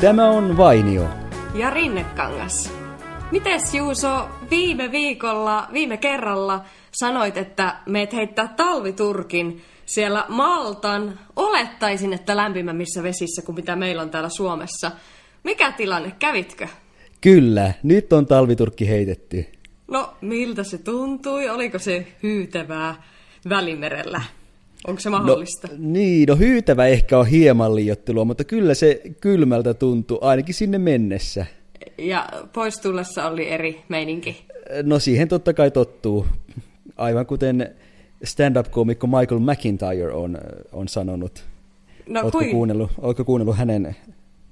Tämä on Vainio. Ja Rinnekangas. Mites Juuso, viime viikolla, viime kerralla sanoit, että meet heittää talviturkin siellä Maltan, olettaisin, että lämpimämmissä vesissä kuin mitä meillä on täällä Suomessa. Mikä tilanne, kävitkö? Kyllä, nyt on talviturkki heitetty. No, miltä se tuntui? Oliko se hyytävää välimerellä? Onko se mahdollista? No, niin, no hyytävä ehkä on hieman liiottelua, mutta kyllä se kylmältä tuntuu, ainakin sinne mennessä. Ja pois tullessa oli eri meininki. No siihen totta kai tottuu. Aivan kuten stand-up-koomikko Michael McIntyre on, on sanonut. No, oletko, kui... kuunnellut, oletko kuunnellut hänen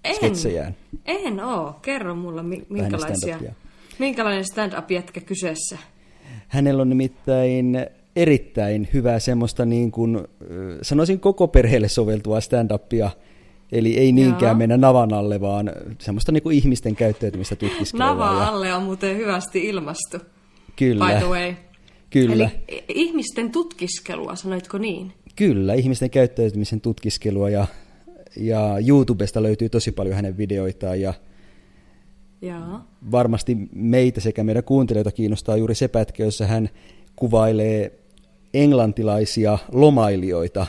en, sketsejään? En oo. Kerro mulle, minkälaisia, minkälainen stand-up jätkä kyseessä. Hänellä on nimittäin erittäin hyvää semmoista niin kuin, sanoisin koko perheelle soveltua stand-upia, eli ei niinkään Joo. mennä navan alle, vaan semmoista niin kuin ihmisten käyttäytymistä tutkiskelua. Nava alle on muuten hyvästi ilmastu. Kyllä. By the way. Kyllä. Eli ihmisten tutkiskelua, sanoitko niin? Kyllä, ihmisten käyttäytymisen tutkiskelua ja, ja YouTubesta löytyy tosi paljon hänen videoitaan ja Jaa. varmasti meitä sekä meidän kuuntelijoita kiinnostaa juuri se pätkä, jossa hän kuvailee englantilaisia lomailijoita,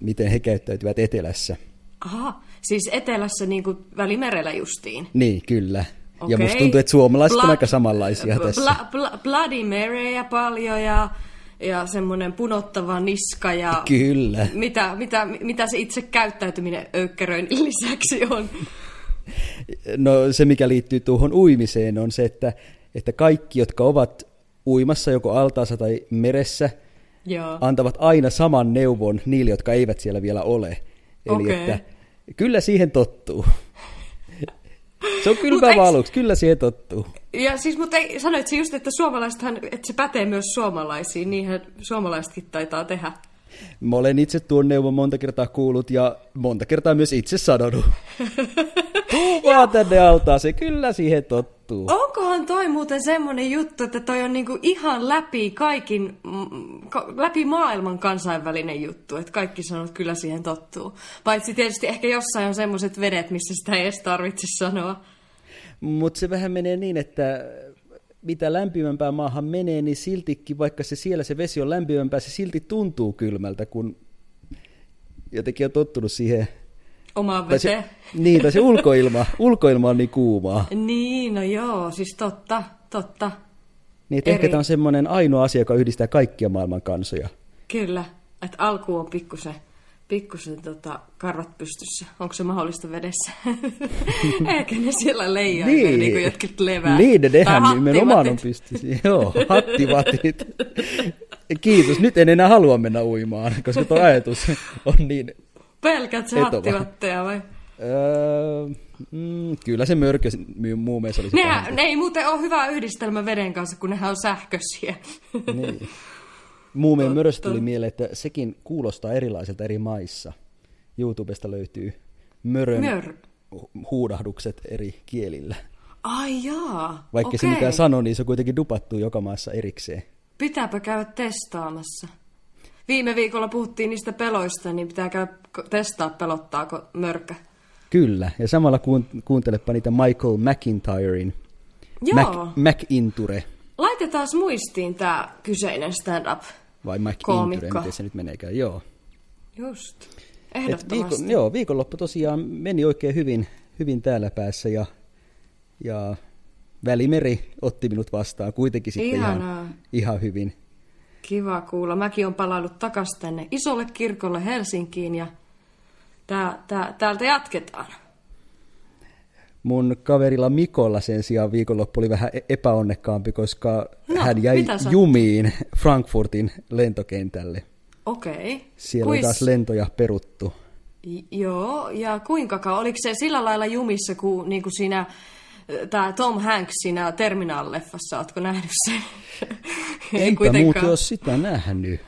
miten he käyttäytyvät etelässä. Aha, siis etelässä niin kuin välimerellä justiin? Niin, kyllä. Okay. Ja musta tuntuu, että suomalaiset Bla- on aika samanlaisia bla- tässä. Bla- bla- Bloody Marya paljon ja, ja semmoinen punottava niska ja... Kyllä. Mitä, mitä, mitä se itse käyttäytyminen öykkeröin lisäksi on? No se, mikä liittyy tuohon uimiseen, on se, että, että kaikki, jotka ovat uimassa joko altaassa tai meressä, Joo. antavat aina saman neuvon niille, jotka eivät siellä vielä ole. Eli okay. että kyllä siihen tottuu. Se on kylmä eks... aluksi, kyllä siihen tottuu. Ja siis, mutta ei, sanoit se just, että suomalaisethan, että se pätee myös suomalaisiin, niinhän suomalaisetkin taitaa tehdä. Mä olen itse tuon neuvon monta kertaa kuullut ja monta kertaa myös itse sanonut. Tuu vaan tänne altaaseen, kyllä siihen tottuu. Onkohan toi muuten semmonen juttu, että toi on niinku ihan läpi kaikin, läpi maailman kansainvälinen juttu, että kaikki sanoo, että kyllä siihen tottuu. Paitsi tietysti ehkä jossain on semmoiset vedet, missä sitä ei edes tarvitse sanoa. Mutta se vähän menee niin, että mitä lämpimämpään maahan menee, niin siltikin, vaikka se siellä se vesi on lämpimämpää, se silti tuntuu kylmältä, kun jotenkin on tottunut siihen Omaan veteen. Se, niin, tai se ulkoilma, ulkoilma on niin kuumaa. Niin, no joo, siis totta, totta. Niin, että ehkä tämä on semmoinen ainoa asia, joka yhdistää kaikkia maailman kansoja. Kyllä, että alku on pikkusen, pikkusen tota, karvat pystyssä. Onko se mahdollista vedessä? Eikä ne siellä leijailee niin, niin kuin jotkut levää. Niin, ne nehän nimenomaan on pystyssä. Joo, hattivatit. Kiitos, nyt en enää halua mennä uimaan, koska tuo ajatus on niin Pelkät se hattivatteja vai? Öö, mm, kyllä se mörkö muu mies olisi Nehän, Ne ei muuten ole hyvä yhdistelmä veden kanssa, kun nehän on sähköisiä. niin. Muumien möröstä tuli mieleen, että sekin kuulostaa erilaiselta eri maissa. YouTubesta löytyy mörön Mör. huudahdukset eri kielillä. Ai jaa, Vaikka okay. se mitä sanoo, niin se kuitenkin dupattu joka maassa erikseen. Pitääpä käydä testaamassa. Viime viikolla puhuttiin niistä peloista, niin pitää käydä testaa, pelottaako mörkö. Kyllä, ja samalla kuuntelepa niitä Michael McIntyren. Joo. Mac, McInture. Laitetaan muistiin tämä kyseinen stand-up Vai McInture, miten se nyt meneekään, joo. Just, ehdottomasti. viikon, joo, viikonloppu tosiaan meni oikein hyvin, hyvin täällä päässä ja, ja Välimeri otti minut vastaan kuitenkin sitten ihan, ihan hyvin. Kiva kuulla. Mäkin on palannut takaisin tänne isolle kirkolle Helsinkiin ja tää, tää, täältä jatketaan. Mun kaverilla Mikolla sen sijaan viikonloppu oli vähän e- epäonnekkaampi, koska no, hän jäi jumiin Frankfurtin lentokentälle. Okei. Okay. Siellä Kuis... on taas lentoja peruttu. J- joo, ja kuinka Oliko se sillä lailla jumissa, kuin, niin kuin siinä tämä Tom Hanks siinä Terminaal-leffassa, ootko nähnyt sen? Eipä muuten ole sitä nähnyt.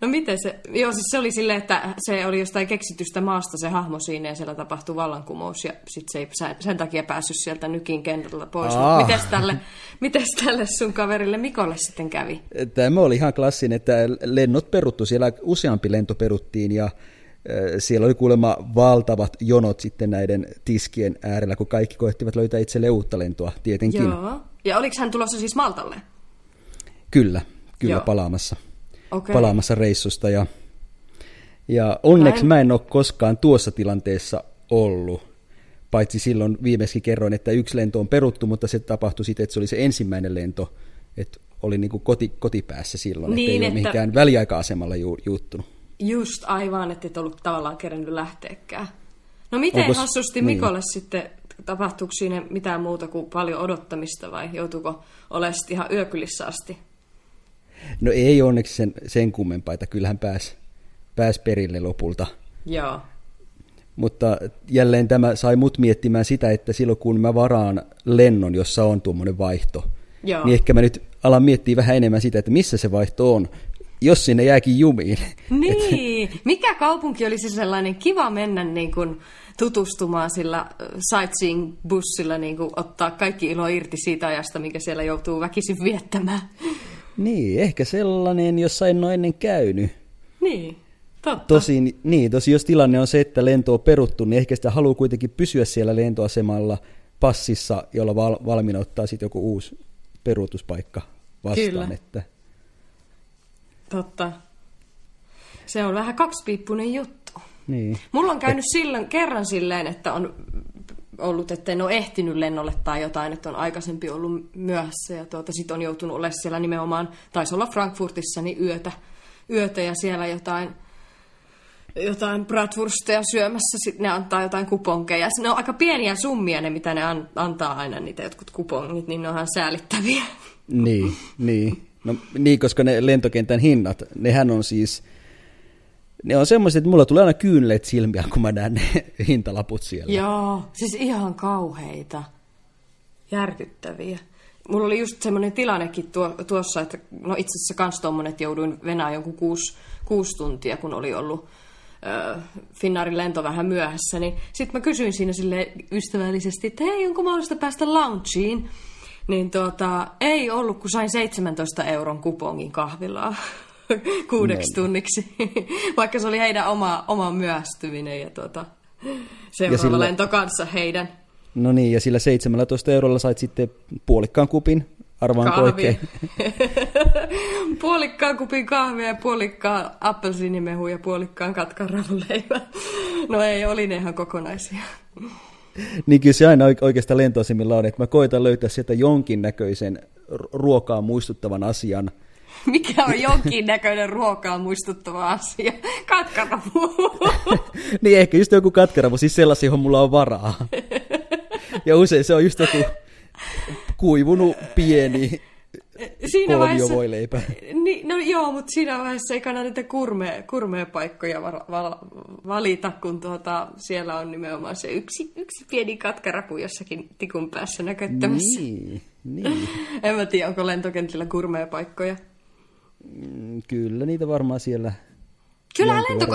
No miten se, joo siis se oli silleen, että se oli jostain keksitystä maasta se hahmo siinä ja siellä tapahtui vallankumous ja sitten se ei sen takia päässyt sieltä nykin kentällä pois. Mites tälle, mites tälle sun kaverille Mikolle sitten kävi? Tämä oli ihan klassin, että lennot peruttu, siellä useampi lento peruttiin ja siellä oli kuulemma valtavat jonot sitten näiden tiskien äärellä, kun kaikki koettivat löytää itselle uutta lentoa, tietenkin. Joo. Ja oliko hän tulossa siis Maltalle? Kyllä, kyllä Joo. palaamassa. Okay. Palaamassa reissusta. Ja, ja onneksi mä en... mä en ole koskaan tuossa tilanteessa ollut. Paitsi silloin viimeksi kerroin, että yksi lento on peruttu, mutta se tapahtui sitten, että se oli se ensimmäinen lento, että oli niin kuin koti, kotipäässä silloin, niin, että ei että... ole mihinkään väliaika-asemalla ju, juuttunut. Just aivan, että et ollut tavallaan kerännyt lähteekään. No miten Onko, hassusti niin. Mikolle sitten, tapahtuuko siinä mitään muuta kuin paljon odottamista vai joutuuko olemaan ihan yökylissä asti? No ei onneksi sen, sen kummempaa, kyllähän pääsi pääs perille lopulta. Joo. Mutta jälleen tämä sai mut miettimään sitä, että silloin kun mä varaan lennon, jossa on tuommoinen vaihto, Joo. niin ehkä mä nyt alan miettiä vähän enemmän sitä, että missä se vaihto on, jos sinne jääkin jumiin. Niin, mikä kaupunki olisi sellainen kiva mennä niin kuin tutustumaan sillä sightseeing-bussilla, niin kuin ottaa kaikki ilo irti siitä ajasta, mikä siellä joutuu väkisin viettämään. Niin, ehkä sellainen, jossa en ole ennen käynyt. Niin, totta. Tosin, niin, tosi jos tilanne on se, että lento on peruttu, niin ehkä sitä haluaa kuitenkin pysyä siellä lentoasemalla passissa, jolla val, valmiina ottaa sitten joku uusi peruutuspaikka vastaan. Kyllä. Että... Totta. Se on vähän kaksipiippunen juttu. Niin. Mulla on käynyt Et... silloin, kerran silleen, että on ollut, että en ole ehtinyt lennolle tai jotain, että on aikaisempi ollut myöhässä ja tuota, sitten on joutunut olemaan siellä nimenomaan, taisi olla Frankfurtissa, niin yötä, yötä ja siellä jotain, jotain bratwursteja syömässä, sitten ne antaa jotain kuponkeja. Ne on aika pieniä summia ne, mitä ne an, antaa aina, niitä jotkut kupongit, niin ne onhan säälittäviä. Niin, niin. No niin, koska ne lentokentän hinnat, nehän on siis, ne on semmoiset, että mulla tulee aina kyynleet silmiä, kun mä näen ne hintalaput siellä. Joo, siis ihan kauheita, järkyttäviä. Mulla oli just semmoinen tilannekin tuo, tuossa, että no itse asiassa kans tommonen, että jouduin venää jonkun kuusi, kuusi tuntia, kun oli ollut äh, Finnaarin lento vähän myöhässä, niin sitten mä kysyin siinä sille ystävällisesti, että hei, onko mahdollista päästä launchiin? Niin tuota, ei ollut, kun sain 17 euron kupongin kahvilaa kuudeksi no. tunniksi, vaikka se oli heidän oma, oma myöhästyminen ja tuota, seuraava sillä... lento kanssa heidän. No niin, ja sillä 17 eurolla sait sitten puolikkaan kupin, arvaanko oikein? puolikkaan kupin kahvia ja puolikkaan appelsiinimehu ja puolikkaan katkan No ei, oli ne ihan kokonaisia. niin kyllä se aina oikeastaan lentoasemilla on, että mä koitan löytää sieltä jonkinnäköisen ruokaa muistuttavan asian. Mikä on jonkinnäköinen ruokaa muistuttava asia? Katkarapu. niin ehkä just joku katkarapu, siis sellaisia, johon mulla on varaa. ja usein se on just joku kuivunut pieni siinä vaiheessa, voi leipää. Niin, no joo, mutta siinä vaiheessa ei kannata niitä kurme, kurmeepaikkoja val, val, valita, kun tuota, siellä on nimenomaan se yksi, yksi pieni katkarapu jossakin tikun päässä näköttämässä. Niin, niin. en mä tiedä, onko lentokentillä kurmeepaikkoja. Mm, kyllä niitä varmaan siellä... Kyllä lento,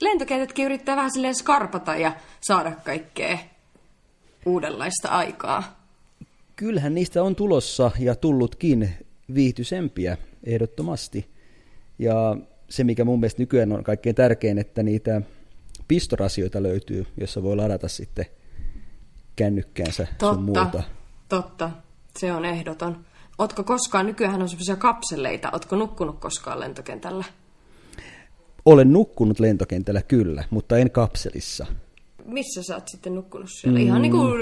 lentokentätkin yrittää vähän silleen skarpata ja saada kaikkea uudenlaista aikaa kyllähän niistä on tulossa ja tullutkin viihtyisempiä ehdottomasti. Ja se, mikä mun mielestä nykyään on kaikkein tärkein, että niitä pistorasioita löytyy, jossa voi ladata sitten kännykkäänsä totta, sun muuta. Totta, se on ehdoton. Otko koskaan, nykyään on sellaisia kapseleita, otko nukkunut koskaan lentokentällä? Olen nukkunut lentokentällä kyllä, mutta en kapselissa. Missä sä oot sitten nukkunut siellä? Mm. Ihan niin kuin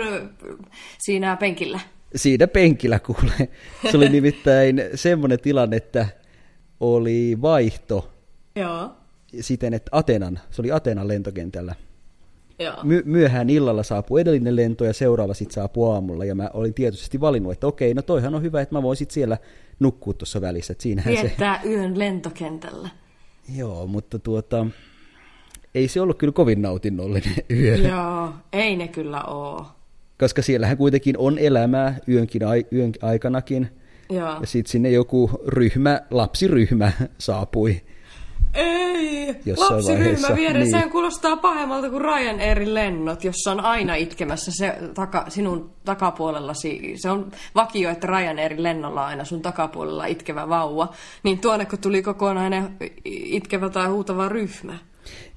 siinä penkillä? Siinä penkillä kuulee. Se oli nimittäin semmoinen tilanne, että oli vaihto Joo. siten, että Atenan, se oli Atenan lentokentällä. Joo. My- myöhään illalla saapui edellinen lento ja seuraava sitten saapui aamulla. Ja mä olin tietysti valinnut, että okei, no toihan on hyvä, että mä voisin siellä nukkua tuossa välissä. Että siinähän Viettää se... yön lentokentällä. Joo, mutta tuota, ei se ollut kyllä kovin nautinnollinen yö. Joo, ei ne kyllä ole koska siellähän kuitenkin on elämää yönkin yön aikanakin. Ja, ja sitten sinne joku ryhmä, lapsiryhmä saapui. Ei, lapsiryhmä vieressä niin. sehän kuulostaa pahemmalta kuin Ryanairin lennot, jossa on aina itkemässä se taka, sinun takapuolellasi. Se on vakio, että Ryanairin lennolla on aina sun takapuolella itkevä vauva. Niin tuonne kun tuli kokonainen itkevä tai huutava ryhmä.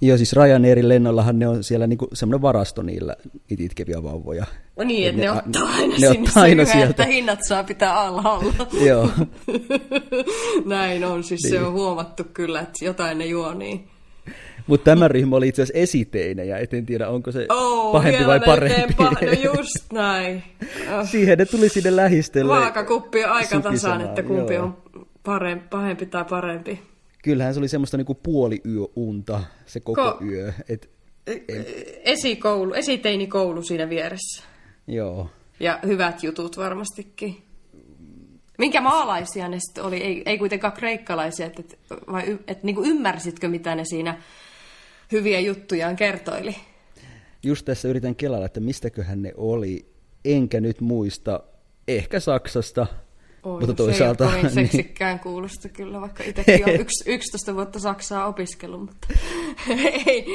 Joo, siis Ryanairin lennollahan ne on siellä niinku semmoinen varasto niillä niitä itkeviä vauvoja. No niin, että ne, ne ottaa aina ne sinne ottaa aina sieltä. että hinnat saa pitää alhaalla. Joo, Näin on, siis se Niin. on huomattu kyllä, että jotain ne juo niin. mutta tämä ryhmä oli itse asiassa esiteinejä, et en tiedä onko se Oh, pahempi vai parempi. eteenpäin. No just näin. Oh. Siihen ne tuli sinne lähistelle. Vaakakuppi on aika tasan, että kumpi joo. on parempi, pahempi tai parempi. Kyllähän se oli semmoista niinku puoli yöunta se koko Ko- yö. Et, Esikoulu, esiteinikoulu siinä vieressä. joo. Ja hyvät jutut varmastikin. Minkä maalaisia ne sitten oli? Ei, ei kuitenkaan kreikkalaisia, et, et, vai y, et, niin ymmärsitkö, mitä ne siinä hyviä juttujaan kertoili? Just tässä yritän kelalla, että mistäköhän ne oli. Enkä nyt muista. Ehkä Saksasta. Oi, mutta toisaalta... Se ei kovin seksikkään kuulosta kyllä, vaikka itsekin on yks, 11 vuotta Saksaa opiskellut, mutta ei,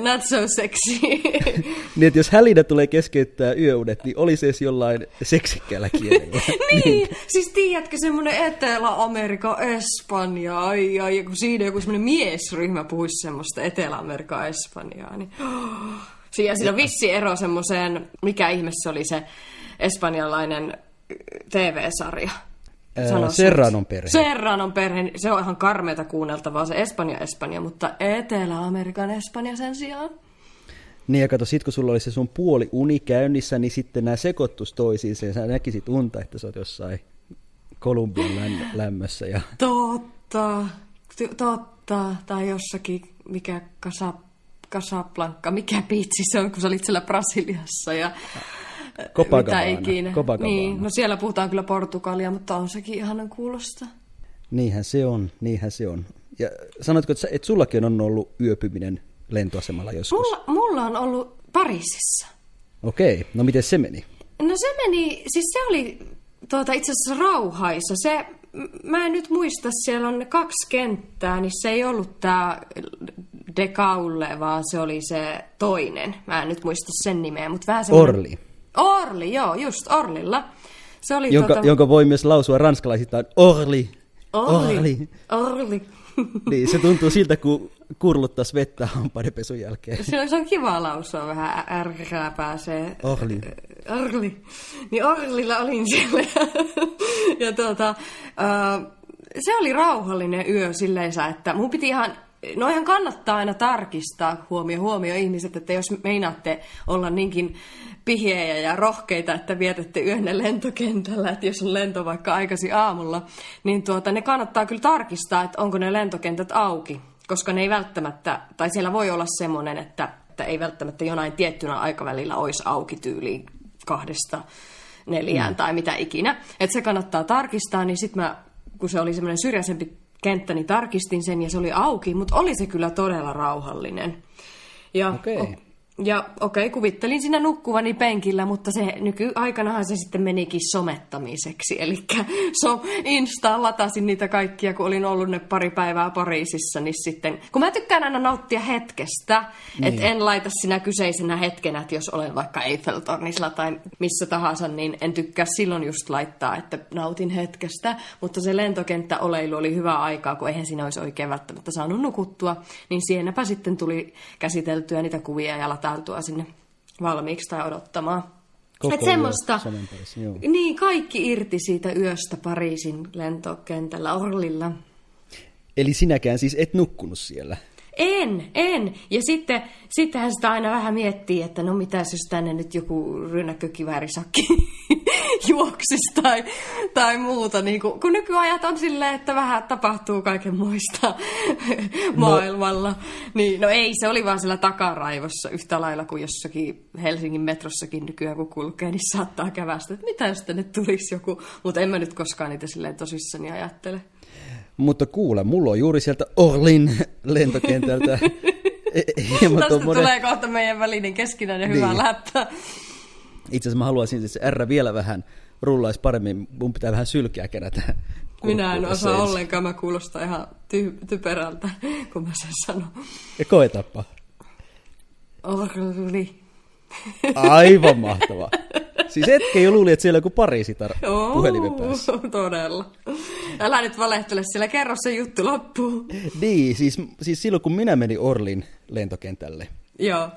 not so sexy. niin, että jos hälinä tulee keskeyttää yöunet, niin olisi edes jollain seksikkäällä kielellä. niin, siis tiedätkö semmoinen Etelä-Amerikan Espanja, ai, ai, ja kun siinä joku semmoinen miesryhmä puhuisi semmoista Etelä-Amerikan Espanjaa, niin siinä, siinä on vissi ero semmoiseen, mikä ihme se oli se espanjalainen TV-sarja. Sano. Serranon perhe. Serranon perhe, se on ihan karmeita kuunneltavaa, se Espanja Espanja, mutta Etelä-Amerikan Espanja sen sijaan. Niin ja kato, sit kun sulla oli se sun puoli uni käynnissä, niin sitten nämä sekoittus toisiinsa ja sä näkisit unta, että sä oot jossain Kolumbian län- lämmössä. Ja... Totta, totta, tai jossakin, mikä Casa, Casablanca, mikä biitsi se on, kun sä olit siellä Brasiliassa ja Copacabana, mitä ikinä. Copacabana. Niin, no siellä puhutaan kyllä Portugalia, mutta on sekin ihanan kuulosta. Niinhän se on, niinhän se on. Ja sanotko, että, että sullakin on ollut yöpyminen lentoasemalla joskus? Mulla, mulla on ollut Pariisissa. Okei, no miten se meni? No se meni, siis se oli tuota, itse asiassa rauhaisa. Se, mä en nyt muista, siellä on ne kaksi kenttää, niin se ei ollut tämä De Gaulle, vaan se oli se toinen. Mä en nyt muista sen nimeä, mutta vähän semmoinen... Orli, Orli, joo, just Orlilla. Se oli jonka, tota... jonka voi myös lausua ranskalaisittain Orli. Orli. Orli. Orli. Niin, se tuntuu siltä, kun kurluttaisi vettä hampaidenpesun jälkeen. Se on, se on kiva lausua, vähän ärkää pääsee. Orli. Orli. Niin Orlilla olin siellä. ja tuota, äh, se oli rauhallinen yö silleensä, että mun piti ihan, no ihan kannattaa aina tarkistaa huomio, huomio ihmiset, että jos meinaatte olla niinkin pihejä ja rohkeita, että vietätte yönne lentokentällä, että jos on lento vaikka aikaisin aamulla, niin tuota, ne kannattaa kyllä tarkistaa, että onko ne lentokentät auki, koska ne ei välttämättä, tai siellä voi olla semmoinen, että, että ei välttämättä jonain tiettynä aikavälillä olisi auki tyyliin kahdesta neljään mm. tai mitä ikinä. Että se kannattaa tarkistaa, niin sitten mä, kun se oli semmoinen syrjäisempi kenttä, niin tarkistin sen ja se oli auki, mutta oli se kyllä todella rauhallinen. Ja, Okei. Ja okei, okay, kuvittelin siinä nukkuvani penkillä, mutta se nykyaikanahan se sitten menikin somettamiseksi. Eli so, Instaan latasin niitä kaikkia, kun olin ollut ne pari päivää Pariisissa, niin sitten, kun mä tykkään aina nauttia hetkestä, niin. että en laita sinä kyseisenä hetkenä, että jos olen vaikka Eiffeltornissa tai missä tahansa, niin en tykkää silloin just laittaa, että nautin hetkestä, mutta se lentokenttäoleilu oli hyvä aikaa, kun eihän siinä olisi oikein välttämättä saanut nukuttua, niin siennäpä sitten tuli käsiteltyä niitä kuvia ja latailtua sinne valmiiksi tai odottamaan. Koko Et semmoista, parissa, niin kaikki irti siitä yöstä Pariisin lentokentällä Orlilla. Eli sinäkään siis et nukkunut siellä. En, en. Ja sitten, sittenhän sitä aina vähän miettii, että no mitäs jos tänne nyt joku rynnäkkökiväärisakki juoksisi tai, tai muuta. Niin kun, kun nykyajat on silleen, että vähän tapahtuu kaiken muista maailmalla. Niin, no ei, se oli vaan siellä takaraivossa yhtä lailla kuin jossakin Helsingin metrossakin nykyään kun kulkee, niin saattaa kävästä, että mitä jos tänne tulisi joku. Mutta en mä nyt koskaan niitä silleen tosissani ajattele. Mutta kuule, mulla on juuri sieltä Orlin lentokentältä e- hieman Tästä tommonen- tulee kohta meidän välinen keskinäinen hyvä Niin. läppä. Itse asiassa mä haluaisin, että se R vielä vähän rullaisi paremmin. Mun pitää vähän sylkeä kerätä. Minä en osaa ensin. ollenkaan, mä kuulostan ihan ty- typerältä, kun mä sen sanon. Ja koetappa. Orli. Aivan mahtavaa. Siis hetken jo luuli, että siellä on joku Pariisi tar- puhelimen päässä. Todella. Älä nyt valehtele, sillä kerro se juttu loppuun. Niin, siis, siis silloin kun minä menin Orlin lentokentälle, Joo.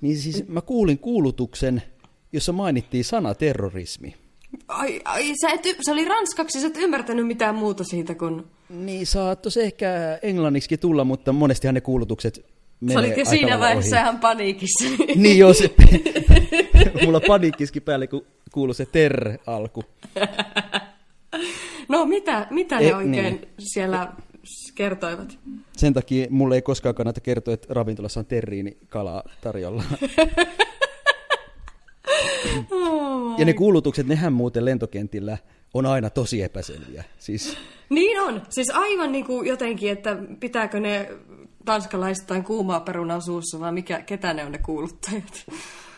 niin siis mä kuulin kuulutuksen, jossa mainittiin sana terrorismi. Ai, ai sä et, se oli ranskaksi, sä et ymmärtänyt mitään muuta siitä kuin... Niin saatto se ehkä englanniksi tulla, mutta monestihan ne kuulutukset Se aika siinä vaiheessa ohi. ihan paniikissa. Niin joo, se, mulla paniikkiski päälle, kun kuului se ter-alku. No mitä, mitä ne E- oikein niin. siellä kertoivat? Sen takia mulle ei koskaan kannata kertoa, että ravintolassa on terriinikalaa tarjolla. Oh. Ja ne kuulutukset, nehän muuten lentokentillä on aina tosi epäselviä. Siis, Niin on. Siis aivan niin kuin jotenkin, että pitääkö ne tanskalaiset tai kuumaa perunaa suussa vai mikä, ketä ne on ne kuuluttajat.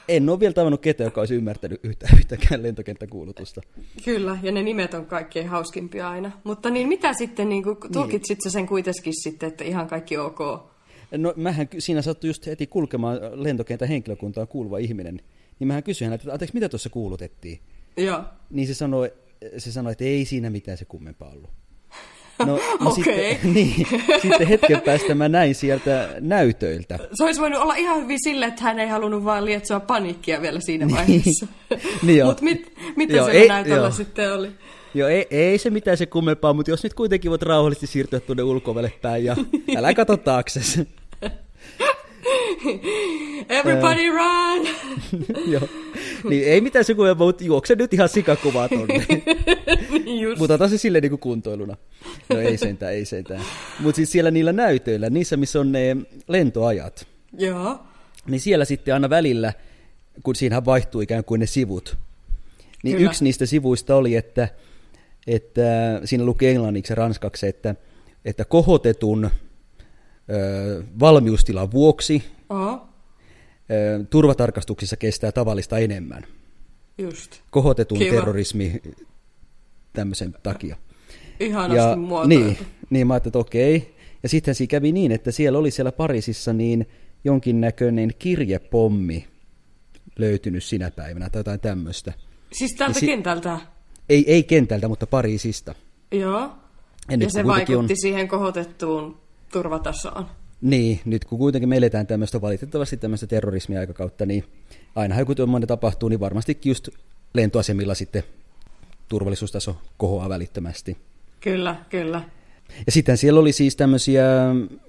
en ole vielä tavannut ketään, joka olisi ymmärtänyt yhtä, yhtäkään lentokenttäkuulutusta. Kyllä, ja ne nimet on kaikkein hauskimpia aina. Mutta niin mitä sitten, niin kuin, tulkitsit sä sen kuitenkin sitten, että ihan kaikki ok? No mähän siinä sattui just heti kulkemaan lentokentän henkilökuntaan kuuluva ihminen. Niin mähän kysyin häneltä, että anteeksi, mitä tuossa kuulutettiin? Joo. Niin se sanoi, se sanoi, että ei siinä mitään se kummempaa ollut. No, no Okei. sitten, niin, sitten hetken päästä mä näin sieltä näytöiltä. Se olisi voinut olla ihan hyvin sille, että hän ei halunnut vaan lietsoa paniikkia vielä siinä vaiheessa. Niin. Mutta mit, mitä Joo, ei- näytöllä joo. sitten oli? Joo, ei, ei se mitään se kummempaa, mutta jos nyt kuitenkin voit rauhallisesti siirtyä tuonne ulkovelle päin ja älä kato taakse. Everybody run! Joo. Niin ei mitään se kummempaa, mutta juokse nyt ihan sikakuvaa tonne. Just. Mutta otan se silleen niin kuntoiluna. No ei sentään, ei sentään. Mutta siis siellä niillä näytöillä, niissä missä on ne lentoajat, Joo. niin siellä sitten aina välillä, kun siinähän vaihtuu ikään kuin ne sivut, niin Kyllä. yksi niistä sivuista oli, että, että siinä luki englanniksi ja ranskaksi, että, että kohotetun ö, valmiustilan vuoksi Oho. ö, turvatarkastuksissa kestää tavallista enemmän. Just. Kohotetun Kiva. terrorismi tämmöisen takia. Ihanasti Ja, muotoiltu. niin, niin mä ajattelin, että okei. Ja sitten siinä kävi niin, että siellä oli siellä Pariisissa niin jonkinnäköinen kirjepommi löytynyt sinä päivänä tai jotain tämmöistä. Siis tältä si- kentältä. Ei, ei kentältä, mutta Pariisista. Joo. Ja Ja se vaikutti on, siihen kohotettuun turvatasoon. niin, nyt kun kuitenkin me eletään tämmöistä valitettavasti tämmöistä terrorismiaikakautta, niin aina joku tuommoinen tapahtuu, niin varmastikin just lentoasemilla sitten turvallisuustaso kohoaa välittömästi. Kyllä, kyllä. Ja sitten siellä oli siis tämmöisiä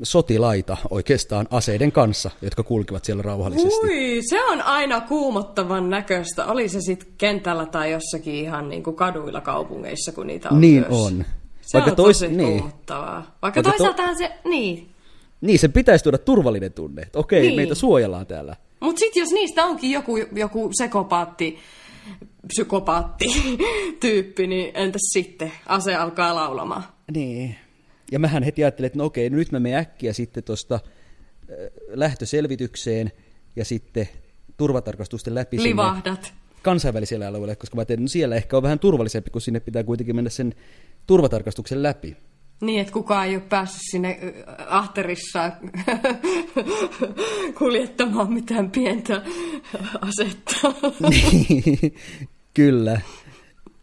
sotilaita oikeastaan aseiden kanssa, jotka kulkivat siellä rauhallisesti. Ui, se on aina kuumottavan näköistä. Oli se sitten kentällä tai jossakin ihan niin kuin kaduilla kaupungeissa, kun niitä on Niin myös. on. Se Vaikka on tois- tosi niin. kuumottavaa. Vaikka, Vaikka to- toisaaltahan se, niin. Niin, se pitäisi tuoda turvallinen tunne, että okei, Niin. meitä suojellaan täällä. Mutta sitten jos niistä onkin joku, joku sekopaatti, psykopaatti tyyppi, niin entäs sitten? Ase alkaa laulamaan. Niin. Ja mähän heti ajattelin, että no okei, nyt mä menen äkkiä sitten tuosta lähtöselvitykseen ja sitten turvatarkastusten läpi sinne Livahdat. kansainväliselle alueelle, koska mä ajattelin, että no siellä ehkä on vähän turvallisempi, kun sinne pitää kuitenkin mennä sen turvatarkastuksen läpi. Niin, että kukaan ei ole päässyt sinne ö, ahterissaan kuljettamaan mitään pientä asetta. Niin, Kyllä.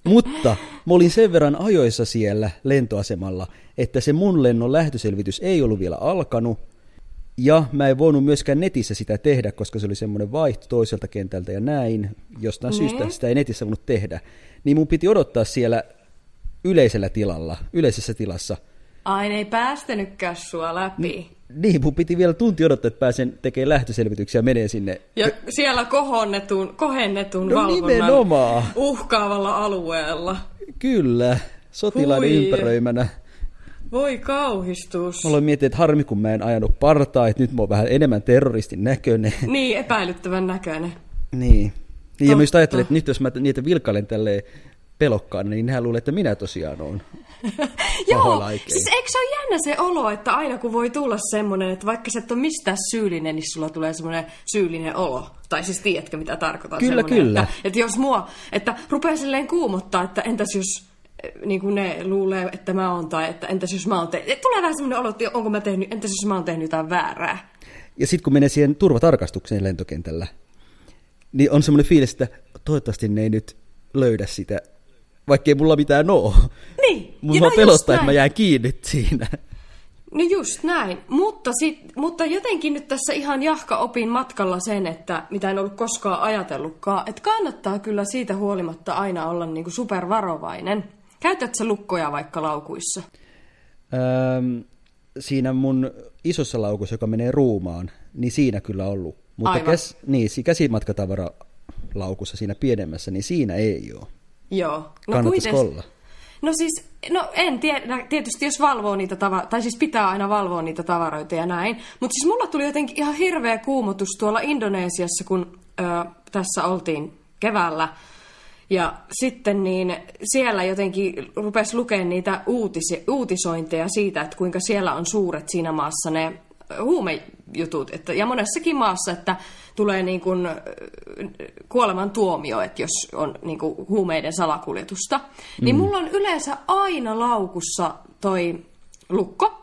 Mutta mä olin sen verran ajoissa siellä lentoasemalla, että se mun lennon lähtöselvitys ei ollut vielä alkanut, ja mä en voinut myöskään netissä sitä tehdä, koska se oli semmoinen vaihto toiselta kentältä ja näin. Jostain Niin. syystä sitä ei netissä voinut tehdä. Niin mun piti odottaa siellä yleisellä tilalla, yleisessä tilassa. Ai, ei päästänytkään sua läpi. Niin, mun piti vielä tunti odottaa, että pääsen tekemään lähtöselvityksiä ja menee sinne. Ja siellä kohonnetun, kohennetun No valvonnan nimenomaan. uhkaavalla alueella. Kyllä, sotilaiden Hui. ympäröimänä. Voi kauhistus. Mä aloin miettiä, että harmi kun mä en ajanut partaa, että nyt mä oon vähän enemmän terroristin näköinen. Niin, epäilyttävän näköinen. niin. niin ja just ajattelin, että nyt jos mä niitä vilkailen tälleen pelokkaana, niin nehän luulee, että minä tosiaan oon Joo, siis eikö se ole jännä se olo, että aina kun voi tulla semmoinen, että vaikka sä et ole mistään syyllinen, niin sulla tulee semmoinen syyllinen olo. Tai siis tiedätkö, mitä tarkoitan? Kyllä, kyllä. Että, että jos mua, että rupeaa silleen kuumottaa, että entäs jos eh, niin kuin ne luulee, että mä oon, tai että entäs jos mä oon tehnyt. Tulee vähän semmoinen olo, että onko mä tehnyt, entäs jos mä oon tehnyt jotain väärää. Ja sitten kun menee siihen turvatarkastukseen lentokentällä, niin on semmoinen fiilis, että toivottavasti ne ei nyt löydä sitä vaikkei mulla mitään oo. Niin. Mulla no pelottaa, että mä jään kiinni siinä. No just näin, mutta, sit, mutta jotenkin nyt tässä ihan jahka opin matkalla sen, että mitä en ollut koskaan ajatellutkaan, että kannattaa kyllä siitä huolimatta aina olla niinku supervarovainen. Käytät sä lukkoja vaikka laukuissa? Öö, siinä mun isossa laukussa, joka menee ruumaan, niin siinä kyllä ollut. Mutta Aivan. käs, niin, si- käsimatkatavaralaukussa siinä pienemmässä, niin siinä ei ole. Joo. No Kannattaisiko kuiten- olla? No siis, no en tiedä, tietysti jos valvoo niitä tavaroita, tai siis pitää aina valvoa niitä tavaroita ja näin. Mutta siis mulla tuli jotenkin ihan hirveä kuumotus tuolla Indonesiassa, kun ö, tässä oltiin keväällä. Ja sitten niin siellä jotenkin rupesi lukemaan niitä uutisi, uutisointeja siitä, että kuinka siellä on suuret siinä maassa ne huumejutut. Että, ja monessakin maassa, että tulee niin kuin kuoleman tuomio, että jos on niin kuin huumeiden salakuljetusta. Mm. Niin mulla on yleensä aina laukussa toi lukko.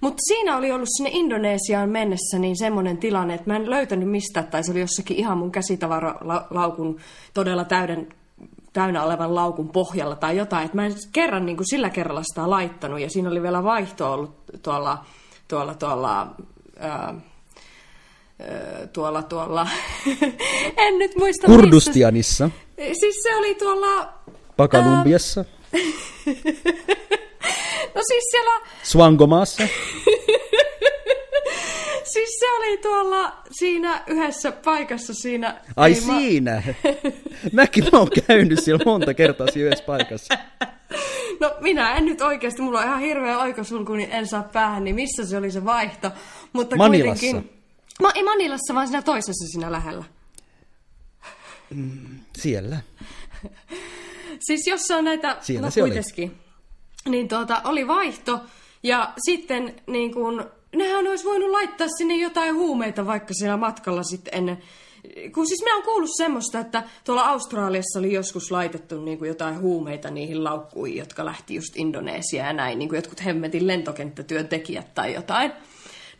Mutta siinä oli ollut sinne Indonesiaan mennessä niin semmoinen tilanne, että mä en löytänyt mistä, tai se oli jossakin ihan mun käsitavaralaukun todella täyden, täynnä olevan laukun pohjalla tai jotain. Että mä en kerran niin kuin sillä kerralla sitä laittanut, ja siinä oli vielä vaihto ollut tuolla, tuolla, tuolla, ää, tuolla, tuolla, en nyt muista Kurdustianissa, missä. Siis se oli tuolla, Pakalumbiassa, no siis siellä, Swangomaassa. siis se oli tuolla siinä yhdessä paikassa siinä. Ai ei siinä! Mäkin mä oon käynyt siellä monta kertaa siinä yhdessä paikassa. No minä en nyt oikeasti, mulla on ihan hirveä oikosulku, niin en saa päähän, niin missä se oli se vaihto. Mutta Manilassa. kuitenkin... Ma, ei Manilassa, vaan siinä toisessa siinä lähellä. Siellä. Siis jos on näitä, Siellä no se oli. kuitenkin, niin tuota, oli vaihto, ja sitten niin kun, nehän olisi voinut laittaa sinne jotain huumeita vaikka siellä matkalla sitten ennen. Kun siis minä olen kuullut semmoista, että tuolla Australiassa oli joskus laitettu niin kuin jotain huumeita niihin laukkuihin, jotka lähti just Indonesiaan ja näin, niin kuin jotkut hemmetin lentokenttätyöntekijät tai jotain.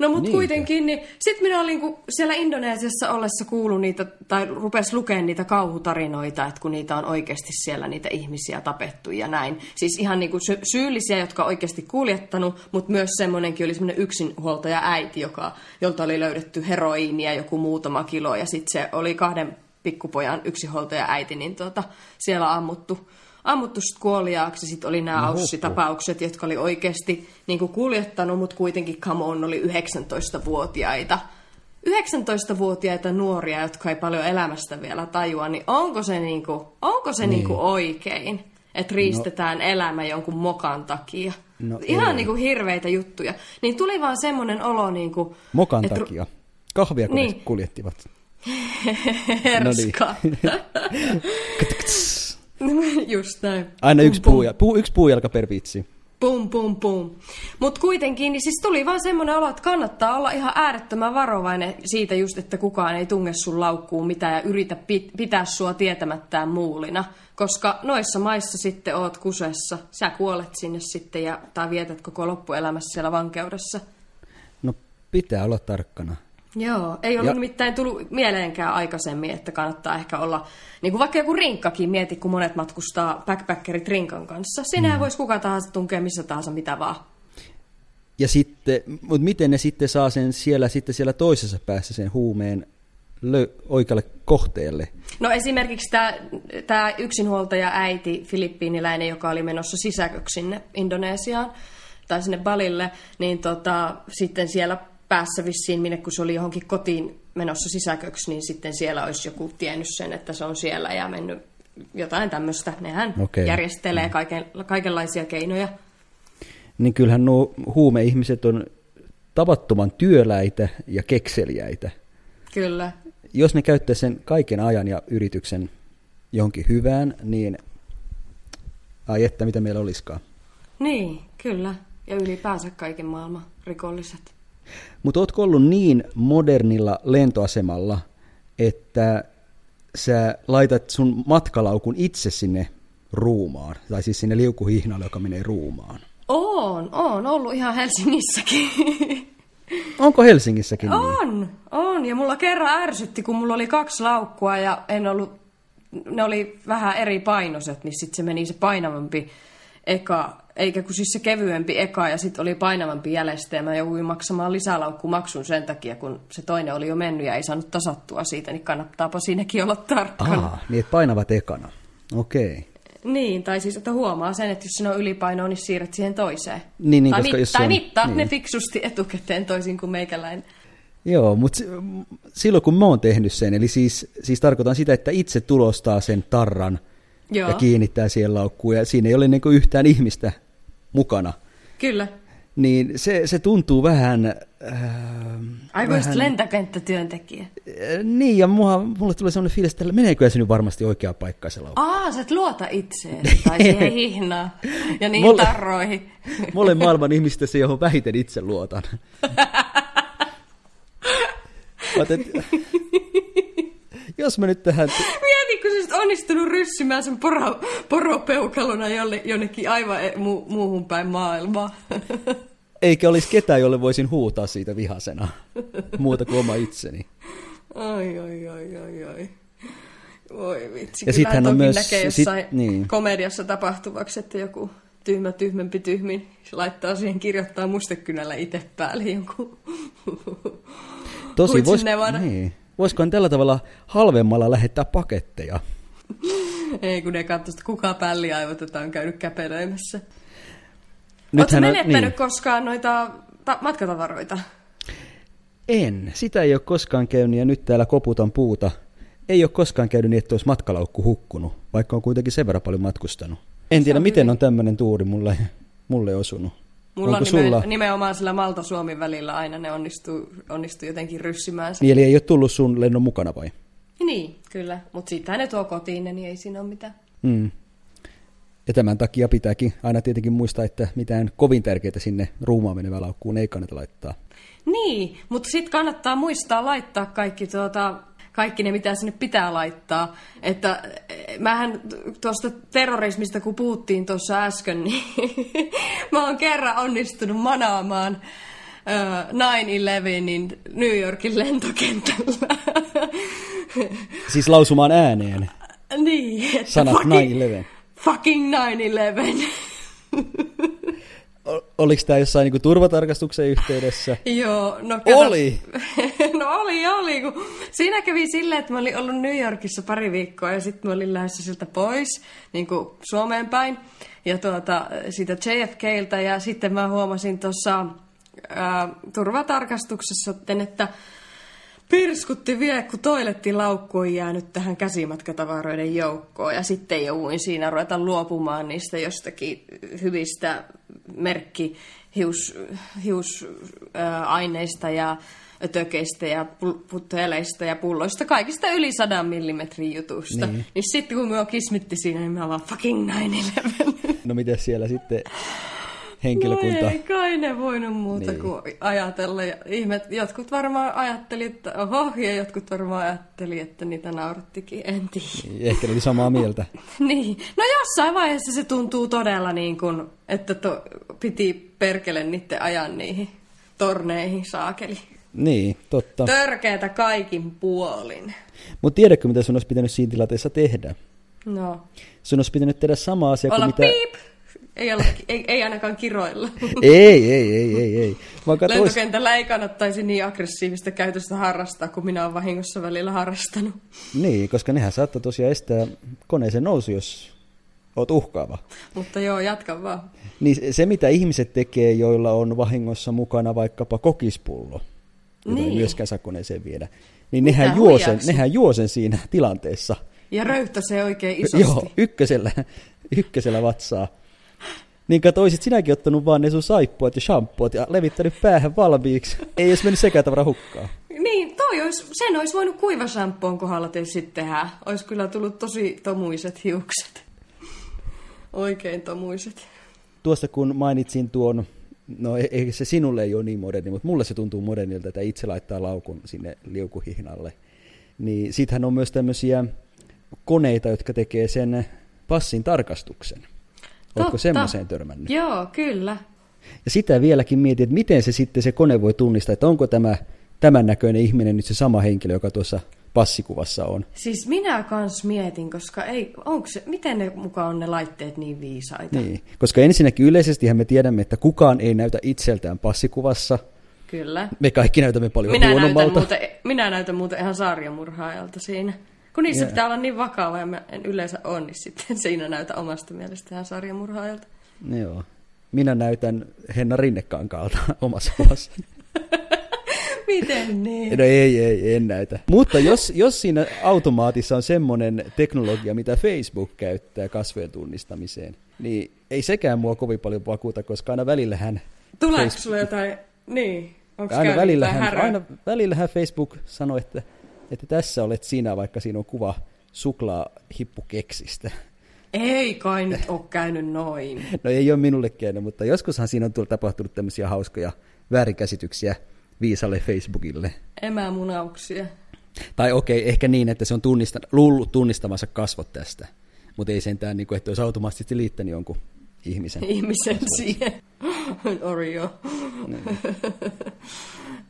No mutta kuitenkin, niin sitten minä olin kun siellä Indonesiassa ollessa kuullut niitä, tai rupes lukemaan niitä kauhutarinoita, että kun niitä on oikeasti siellä niitä ihmisiä tapettu ja näin. Siis ihan niin kuin sy- syyllisiä, jotka on oikeasti kuljettanut, mutta myös semmoinenkin oli semmoinen yksinhuoltaja äiti, joka, jolta oli löydetty heroiinia joku muutama kilo, ja sitten se oli kahden pikkupojan yksinhuoltaja äiti, niin tuota, siellä ammuttu ammuttu kuoliaaksi. Sitten oli nämä No, Aussi-tapaukset, jotka oli oikeasti niin kuin kuljettanut, mutta kuitenkin come on, oli 19-vuotiaita. 19-vuotiaita nuoria, jotka ei paljon elämästä vielä tajua, niin onko se, niin kuin, onko se niin. Niin kuin oikein, että riistetään no. elämä jonkun mokan takia? No Ihan ei. niin kuin hirveitä juttuja. Niin tuli vaan semmoinen olo, niin kuin, Mokan et ru- takia. Kahvia kun Niin. niin. kuljettivat. herska. No niin. Just näin. Aina yksi, Pum, pum. puu, yksi puujalka per vitsi. Pum, pum, pum. Mutta kuitenkin, niin siis tuli vaan semmoinen olo, että kannattaa olla ihan äärettömän varovainen siitä just, että kukaan ei tunge sun laukkuun mitään ja yritä pit- pitää sua tietämättään muulina. Koska noissa maissa sitten oot kusessa, sä kuolet sinne sitten ja, tai vietät koko loppuelämässä siellä vankeudessa. No pitää olla tarkkana. Joo, ei ollut Ja- nimittäin tullut mieleenkään aikaisemmin, että kannattaa ehkä olla, niin kuin vaikka joku rinkkakin, mieti kun monet matkustaa backpackerit rinkan kanssa. Sinnehän mm. voisi kuka tahansa tunkea missä tahansa mitä vaan. Ja sitten, mutta miten ne sitten saa sen siellä, sitten siellä toisessa päässä sen huumeen lö, oikealle kohteelle? No esimerkiksi tämä, tämä yksinhuoltaja äiti, filippiiniläinen, joka oli menossa sisäköksi sinne Indonesiaan tai sinne Balille, niin tota, sitten siellä päässä vissiin, minne kun se oli johonkin kotiin menossa sisäköksi, niin sitten siellä olisi joku tiennyt sen, että se on siellä ja mennyt jotain tämmöistä. Nehän Okei. järjestelee kaiken, kaikenlaisia keinoja. Niin kyllähän nuo huumeihmiset on tavattoman työläitä ja kekseliäitä. Kyllä. Jos ne käyttää sen kaiken ajan ja yrityksen johonkin hyvään, niin ai että mitä meillä olisikaan. Niin, kyllä. Ja ylipäänsä kaiken maailman rikolliset. Mutta ootko ollut niin modernilla lentoasemalla, että sä laitat sun matkalaukun itse sinne ruumaan, tai siis sinne liukuhihnalle, joka menee ruumaan? On, on ollut ihan Helsingissäkin. Onko Helsingissäkin niin? On, on. Ja mulla kerran ärsytti, kun mulla oli kaksi laukkua ja en ollut ne oli vähän eri painoset, niin sitten se meni se painavampi eka, eikä kun siis se kevyempi eka ja sitten oli painavampi jäljestä ja mä jouduin maksamaan lisälaukkumaksun sen takia, kun se toinen oli jo mennyt ja ei saanut tasattua siitä, niin kannattaapa siinäkin olla tarkkana. Aa, niin että painavat ekana. Okei. Okay. Niin, tai siis, että huomaa sen, että jos siinä on ylipainoa, niin siirrät siihen toiseen. Niin, niin tai koska mit- jos tai on, mittaa niin. ne fiksusti etukäteen toisin kuin meikäläinen. Joo, mutta silloin kun mä oon tehnyt sen, eli siis, siis tarkoitan sitä, että itse tulostaa sen tarran Joo. ja kiinnittää siihen laukkuun, ja siinä ei ole niin yhtään ihmistä mukana, Kyllä. niin se, se tuntuu vähän... Äh, Aivan just lentokenttätyöntekijä. äh, niin, ja mua, mulle tulee sellainen fiilis, että meneekö se nyt varmasti oikea paikka se laukku. Aa, sä et luota itseen tai siihen hihnaan ja niihin Mulle- tarroihin. Mä olen maailman ihmistä se, johon vähiten itse luotan. Mä jos mä nyt tähän... Mieti, kun sä olisit onnistunut ryssimään sen poro, poropeukalona jolle, jonnekin aivan e- mu, muuhun päin maailmaa. Eikä olisi ketään, jolle voisin huutaa siitä vihasena. Muuta kuin oma itseni. Ai, ai, ai, ai, ai. Voi vitsi. Ja sittenhän on myös- näkee sit- jossain niin. komediassa tapahtuvaksi, että joku tyhmä tyhmempi tyhmin se laittaa siihen kirjoittaa mustekynällä itse päälle jonkun. Tosi, vois, niin. Voisikohan tällä tavalla halvemmalla lähettää paketteja? Ei kun ne katsoo, että kuka pälliaivot, on käynyt käpelöimässä. Oletko menettänyt niin. koskaan noita ta- matkatavaroita? En. Sitä ei ole koskaan käynyt ja nyt täällä koputan puuta. Ei ole koskaan käynyt niin, että olisi matkalaukku hukkunut, vaikka on kuitenkin sen verran paljon matkustanut. En tiedä, miten on tämmöinen tuuri mulle, mulle osunut. Mulla Onko on sulla? nimenomaan sillä Malta-Suomi välillä aina ne onnistuu, onnistuu jotenkin ryssimään sen. Niin, eli ei ole tullut sun lennon mukana vai? Niin, kyllä. Mutta siitähän ne tuo kotiin, niin ei siinä ole mitään. Mm. Ja tämän takia pitääkin aina tietenkin muistaa, että mitään kovin tärkeää sinne ruumaan menevää laukkuun ei kannata laittaa. Niin, mutta sitten kannattaa muistaa laittaa kaikki, tuota, kaikki ne, mitä sinne pitää laittaa. Että eh, mähän tuosta terrorismista, kun puhuttiin tuossa äsken, niin mä oon kerran onnistunut manaamaan ö, 9-11in New Yorkin lentokentällä. Siis lausumaan ääneen niin, sanat fucking, 9-11. fucking 9-11. Oliko tämä jossain niinku turvatarkastuksen yhteydessä? Joo, no Oli? no oli, oli. Kun siinä kävi silleen, että mä olin ollut New Yorkissa pari viikkoa ja sitten mä olin lähdössä siltä pois, niin kuin Suomeen päin, ja tuota, siitä JFKltä, ja sitten mä huomasin tuossa turvatarkastuksessa, että pirskutti vielä, kun toilettilaukku on jäänyt tähän käsimatkatavaroiden joukkoon. Ja sitten jouduin siinä ruveta luopumaan niistä jostakin hyvistä merkki hius, hiusaineista ja ötökeistä ja puteleista ja pulloista, kaikista yli sadan millimetrin jutusta. Niin, niin sitten kun minua kismitti siinä, niin mä vaan fucking 9-11. No miten siellä sitten No henkilökunta? ei kai ne voinut muuta Niin. kuin ajatella. Ja ihmet, jotkut varmaan ajatteli, että oho, ja jotkut varmaan ajatteli, että niitä naurattikin, en tiedä. Niin, Ehkä ne oli samaa mieltä. Niin, no jossain vaiheessa se tuntuu todella niin kuin, että to, piti perkele niiden ajan niihin torneihin saakeli. Niin, totta. Törkeätä kaikin puolin. Mutta tiedätkö, mitä sun olisi pitänyt siinä tilanteessa tehdä? No, Sun olisi pitänyt tehdä sama asia olla kuin mitä... piip! Ei, olla, ei, ei ainakaan kiroilla. Ei, ei, ei, ei, ei. Lentokentällä ei kannattaisi niin aggressiivista käytöstä harrastaa, kuin minä olen vahingossa välillä harrastanut. Niin, koska nehän saattaa tosiaan estää koneeseen nousu, jos oot uhkaava. Mutta joo, jatka vaan. Niin se, mitä ihmiset tekee, joilla on vahingossa mukana vaikkapa kokispullo, jota ei Niin. myöskään saa koneeseen viedä, niin Mitä nehän juo, sen, nehän juo sen siinä tilanteessa. Ja röyhtäsee oikein isosti. Joo, ykkösellä, ykkösellä vatsaa. Niin kato, oisit sinäkin ottanut vaan ne sun saippuat ja shampoot ja levittänyt päähän valmiiksi. Ei olisi mennyt sekään tavara hukkaan. Niin, toi olisi, sen olisi voinut kuivasampoon kohdalla tietysti tehdä. Olisi kyllä tullut tosi tomuiset hiukset. Oikein tomuiset. Tuosta kun mainitsin tuon, no e- eikä se sinulle ei ole niin moderni, mutta mulle se tuntuu modernilta, että itse laittaa laukun sinne liukuhihnalle. Niin siitähän on myös tämmöisiä koneita, jotka tekee sen passin tarkastuksen. Oletko semmoiseen törmännyt? Joo, kyllä. Ja sitä vieläkin mietin, että miten se sitten se kone voi tunnistaa, että onko tämä tämän näköinen ihminen nyt se sama henkilö, joka tuossa passikuvassa on. Siis minä kans mietin, koska ei, onko se, miten ne mukaan on ne laitteet niin viisaita? Niin, koska ensinnäkin yleisesti me tiedämme, että kukaan ei näytä itseltään passikuvassa. Kyllä. Me kaikki näytämme paljon minä huonommalta. Näytän muuten, minä näytän muuten ihan sarjamurhaajalta siinä. Kun niissä Joo. pitää olla niin vakava ja mä en yleensä ole, niin sitten siinä näytä omasta mielestä ihan sarjamurhaajalta. Joo. Minä näytän Henna Rinnekankaalta omassa kuvassa. Miten niin? No ei, ei, en näytä. Mutta jos, jos siinä automaatissa on semmoinen teknologia, mitä Facebook käyttää kasvojen tunnistamiseen, niin ei sekään mua kovin paljon vakuuta, koska aina välillähän, Tuleeko Facebook- sulla jotain, niin, onko aina jotain häröä? aina välillähän Facebook sanoi, että, että tässä olet sinä, vaikka siinä on kuva suklaahippukeksistä. Ei kai nyt ole käynyt noin. No ei ole minulle käynyt, mutta joskushan siinä on tullut tapahtunut tämmöisiä hauskoja väärinkäsityksiä viisalle Facebookille. Emämunauksia. Tai okei, ehkä niin, että se on tunnista, luullut tunnistamansa kasvot tästä. Mutta ei sentään, niin kuin, että olisi automaattisesti liittänyt jonkun ihmisen. Ihmisen siihen. Oreo.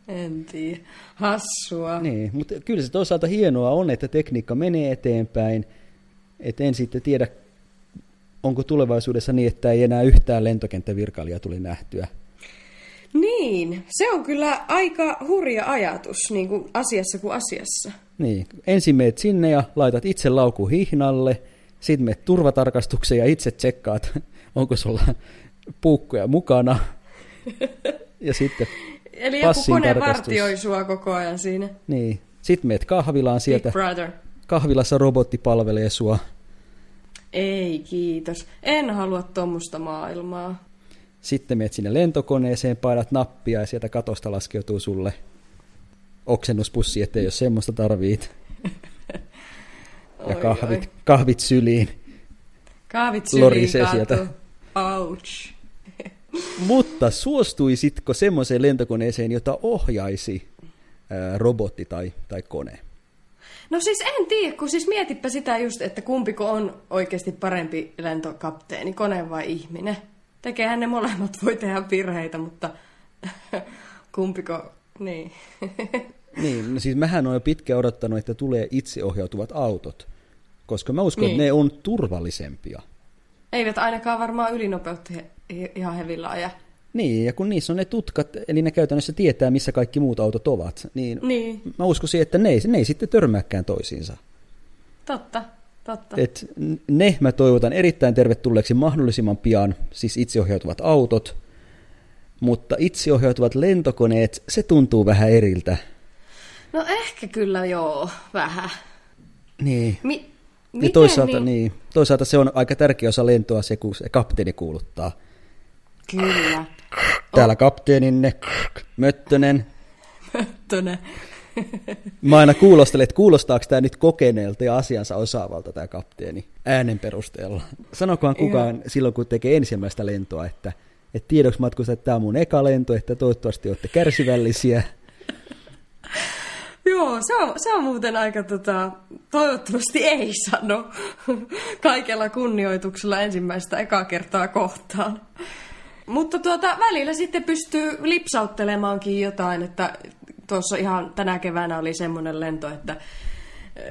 en tiedä. Hassua. Niin, mutta kyllä se toisaalta hienoa on, että tekniikka menee eteenpäin. Että en sitten tiedä, onko tulevaisuudessa niin, että ei enää yhtään lentokenttävirkailijaa tuli nähtyä. Niin, se on kyllä aika hurja ajatus niin kuin asiassa kuin asiassa. Niin, ensin meet sinne ja laitat itse laukun hihnalle, sitten meet turvatarkastukseen ja itse tsekkaat, onko sulla puukkoja mukana. Ja sitten, Eli joku kone vartioi sua koko ajan siinä. niin, sitten meet kahvilaan Big sieltä. brother. Kahvilassa robotti palvelee sua. Ei, kiitos. En halua tuommoista maailmaa. Sitten meet sinne lentokoneeseen, painat nappia ja sieltä katosta laskeutuu sulle oksennuspussi, ettei jos semmoista tarvit. Ja Oi, kahvit, oi. kahvit syliin. Kaavit syliin Lorisee sieltä. Ouch. Mutta suostuisitko semmoiseen lentokoneeseen, jota ohjaisi ää, robotti tai, tai kone? No siis en tiedä, kun siis mietipä sitä just, että kumpiko on oikeasti parempi lentokapteeni, kone vai ihminen. Tekeehän ne molemmat voi tehdä virheitä, mutta kumpiko, niin. Niin, no siis mähän olen jo pitkään odottanut, että tulee itseohjautuvat autot, koska mä uskon, Niin. että ne on turvallisempia. Eivät ainakaan varmaan ylinopeutta ihan hevillä aja. Niin, ja kun niissä on ne tutkat, eli ne käytännössä tietää, missä kaikki muut autot ovat, niin, Niin, mä uskoisin, että ne ei, ne ei sitten törmääkään toisiinsa. totta, totta. Et ne mä toivotan erittäin tervetulleeksi mahdollisimman pian, siis itseohjautuvat autot, mutta itseohjautuvat lentokoneet, se tuntuu vähän eriltä. No ehkä kyllä joo, vähän. Niin. Mi- Ja miten toisaalta, niin? Niin, toisaalta se on aika tärkeä osa lentoa se, kun se kapteeni kuuluttaa. Kyllä. Täällä kapteeninne, Möttönen. Möttönä. Mä aina kuulostelen, että kuulostaako tämä nyt kokeneelta ja asiansa osaavalta tämä kapteeni äänen perusteella. Sanokohan kukaan silloin, kun tekee ensimmäistä lentoa, että, että tiedoksi matkusta, että tämä on mun eka lento, että toivottavasti olette kärsivällisiä. Joo, se on, se on muuten aika tota, toivottavasti ei sano kaikella kunnioituksella ensimmäistä ekaa kertaa kohtaan. Mutta tuota, välillä sitten pystyy lipsauttelemaankin jotain, että tuossa ihan tänä keväänä oli semmoinen lento, että, eh,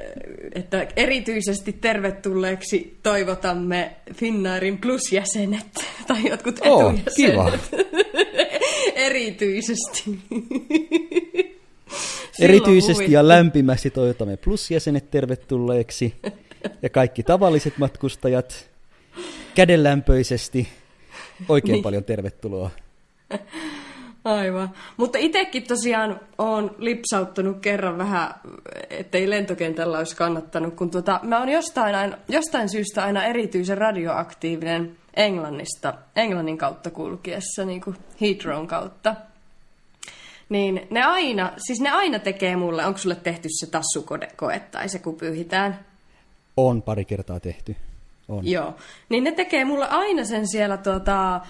että erityisesti tervetulleeksi toivotamme Finnairin plusjäsenet tai jotkut Oo, etujäsenet. kiva. erityisesti. Erityisesti ja lämpimästi toivotamme plusjäsenet tervetulleeksi ja kaikki tavalliset matkustajat kädenlämpöisesti oikein Niin. paljon tervetuloa. Aivan. Mutta itsekin tosiaan on lipsauttanut kerran vähän, ettei lentokentällä olisi kannattanut, kun tuota, mä oon jostain, aina, jostain syystä aina erityisen radioaktiivinen Englannista, Englannin kautta kulkiessa, niin kuin Heathrown kautta. Niin ne aina, siis ne aina tekee mulle, onko sulle tehty se tassukoe tai se kun pyyhitään? On pari kertaa tehty. On. Joo. Niin ne tekee mulle aina sen siellä tuota,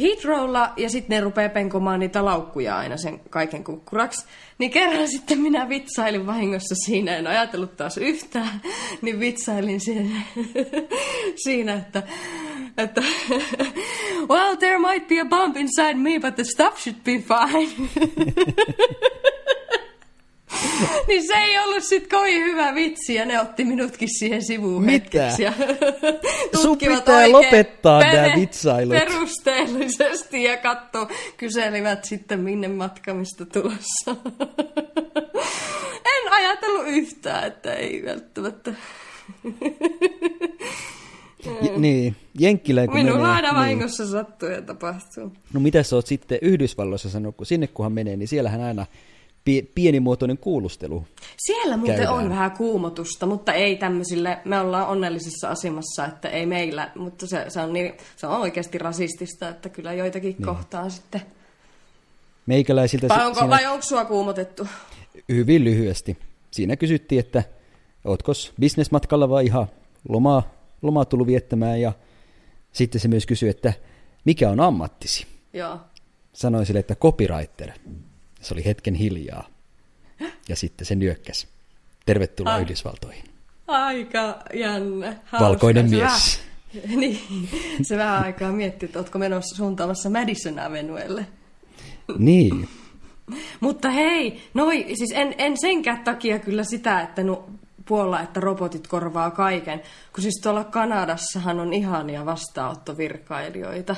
Heathrowlla ja sitten ne rupeaa penkomaan niitä laukkuja aina sen kaiken kukkuraksi. Niin kerran sitten minä vitsailin vahingossa siinä, en ajatellut taas yhtään, niin vitsailin siinä, siinä että, että well, there might be a bump inside me, but the stuff should be fine. niin se ei ollut sit kovin hyvä vitsi ja ne otti minutkin siihen sivuun Mitä? hetkeksi ja Sun pitää lopettaa nää vitsailut. Perusteellisesti ja katso, kyselivät sitten minne matkamista tulossa. en ajatellut yhtään, että ei välttämättä. J- niin, Jenkkilään kun Minulla menee, aina niin. vahingossa sattuu ja tapahtuu. No mitä sä oot sitten Yhdysvalloissa sanonut, kun sinne kunhan menee, niin siellähän aina pienimuotoinen kuulustelu. Siellä muuten Käydään. on vähän kuumotusta, mutta ei tämmöisille, me ollaan onnellisessa asemassa, että ei meillä, mutta se, se, on, niin, se on oikeasti rasistista, että kyllä joitakin niin. kohtaa sitten. Meikäläisiltä Vai onko, siinä vai onko sua kuumotettu? hyvin lyhyesti. Siinä kysyttiin, että ootko bisnesmatkalla vai ihan lomaa, lomaa tullut viettämään ja sitten se myös kysyi, että mikä on ammattisi? Joo. Sanoin sille, että copywriter. Se oli hetken hiljaa. Ja sitten se nyökkäsi. Tervetuloa Ai. Yhdysvaltoihin. Aika jännä. Hauska. Valkoinen Se mies. Vähän, niin, se vähän aikaa mietti, että ootko menossa suuntaamassa Madison Avenuelle. Niin. Mutta hei, noi, siis en, en senkään takia kyllä sitä, että no, puolla, että robotit korvaa kaiken, kun siis tuolla Kanadassahan on ihania vastaanottovirkailijoita.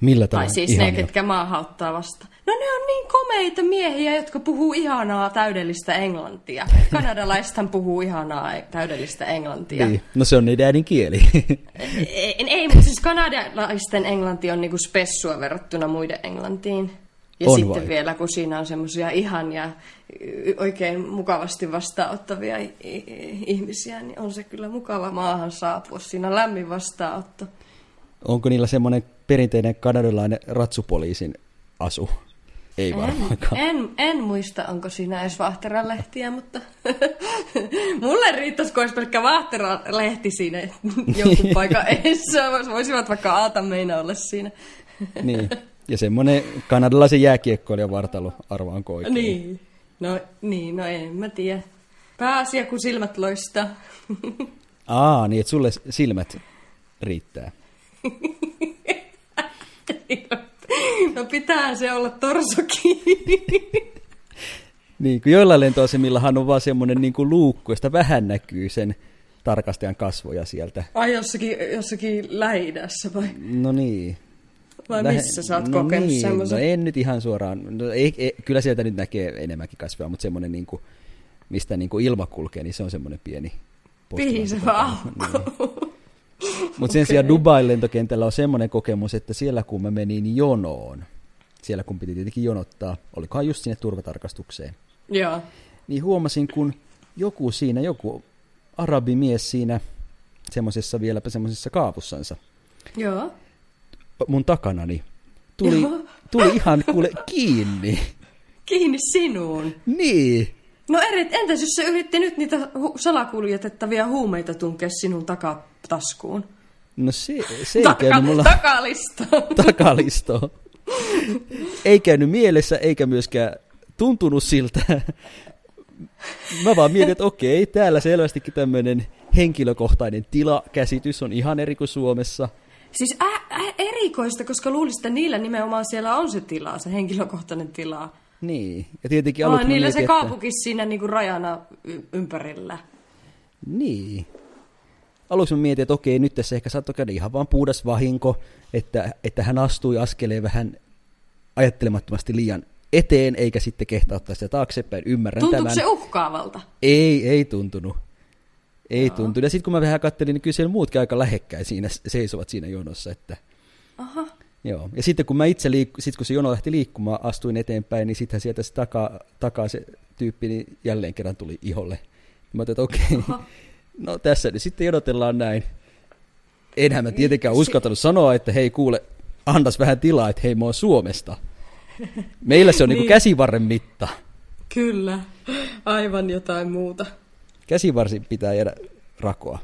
Millä Tai tavalla? siis Ihania. ne, ketkä maahan ottaa vastaan. No ne on niin komeita miehiä, jotka puhuu ihanaa täydellistä englantia. Kanadalaisethan puhuu ihanaa täydellistä englantia. Niin. No se on niiden äidinkieli. Ei, ei mutta siis kanadalaisten englanti on niinku spessua verrattuna muiden englantiin. Ja On sitten vai? vielä, kun siinä on semmoisia ihania, oikein mukavasti vastaanottavia ihmisiä, niin on se kyllä mukava maahan saapua. Siinä on lämmin vastaanotto. Onko niillä semmoinen perinteinen kanadalainen ratsupoliisin asu? Ei varmaankaan. En, en muista, onko siinä edes Vaahteran-lehtiä, mutta mulle riittäisi, kun olisi pelkkä Vaahteran-lehti siinä jonkun paikan edessä. Voisivat vaikka Aata meina olla siinä. Niin. Ja semmoinen kanadalaisen jääkiekkoilijan vartalo, arvaanko oikein? Niin. No, niin, no en mä tiedä. Pääasia, kun silmät loistaa. Aa, niin että sulle silmät riittää. no pitää se olla torso kiinni. Niin, kun joillain lentoasemillahan on vaan semmoinen niin kuin luukku, josta vähän näkyy sen tarkastajan kasvoja sieltä. Ai jossakin, jossakin lähi vai? No niin. Vai Lähe- missä sä oot no kokenut niin, semmoisen? No en nyt ihan suoraan. No ei, ei, kyllä sieltä nyt näkee enemmänkin kasvoja, mutta semmoinen, niin kuin, mistä niin kuin ilma kulkee, niin se on semmoinen pieni Pihisevä aukko. Mutta sen sijaan Dubain lentokentällä on semmoinen kokemus, että siellä kun mä menin jonoon, siellä kun piti tietenkin jonottaa, olikohan just sinne turvatarkastukseen, Joo. niin huomasin, kun joku siinä, joku arabimies siinä semmoisessa vieläpä semmoisessa kaavussansa Joo. mun takanani tuli, Joo. tuli ihan kuule kiinni. Kiinni sinuun. Niin. No eri, entäs jos se yritti nyt niitä hu- salakuljetettavia huumeita tunkea sinun takataskuun? No se, se ei käynyt mulla Takalista. takalistoa. Ei käynyt mielessä, eikä myöskään tuntunut siltä. Mä vaan mietin, että okei, täällä selvästikin tämmöinen henkilökohtainen tilakäsitys on ihan eri kuin Suomessa. siis ä, ä, erikoista, koska luulisin, että niillä nimenomaan siellä on se tila, se henkilökohtainen tila. Niin, ja tietenkin aluksi mä niillä mietin, se että... kaupunki siinä niinku rajana y- ympärillä. Niin. Aluksi mä mietin, että okei, nyt tässä ehkä saattoi käydä ihan vaan puhdas vahinko, että, että hän astui askeleen vähän ajattelemattomasti liian eteen, eikä sitten kehtaa ottaa sitä taaksepäin. Ymmärrän Tuntuuko tämän. se uhkaavalta? Ei, ei tuntunut. Ei tuntunut. Ja sitten kun mä vähän kattelin, niin kyllä siellä muutkin aika lähekkäin siinä seisovat siinä jonossa. Että... Aha. Joo. Ja sitten kun mä itse liikku, sit kun se jono lähti liikkumaan, astuin eteenpäin, niin sittenhän sieltä se takaa, takaa se tyyppi niin jälleen kerran tuli iholle. Mä ajattelin, että okei, Aha. no tässä nyt sitten jonotellaan näin. Enhän mä tietenkään Si- uskaltanut sanoa, että hei kuule, annas vähän tilaa, että hei mä oon Suomesta. Meillä se on niin. Niin. käsivarren mitta. Kyllä. Aivan jotain muuta. Käsivarsi pitää jäädä rakoa.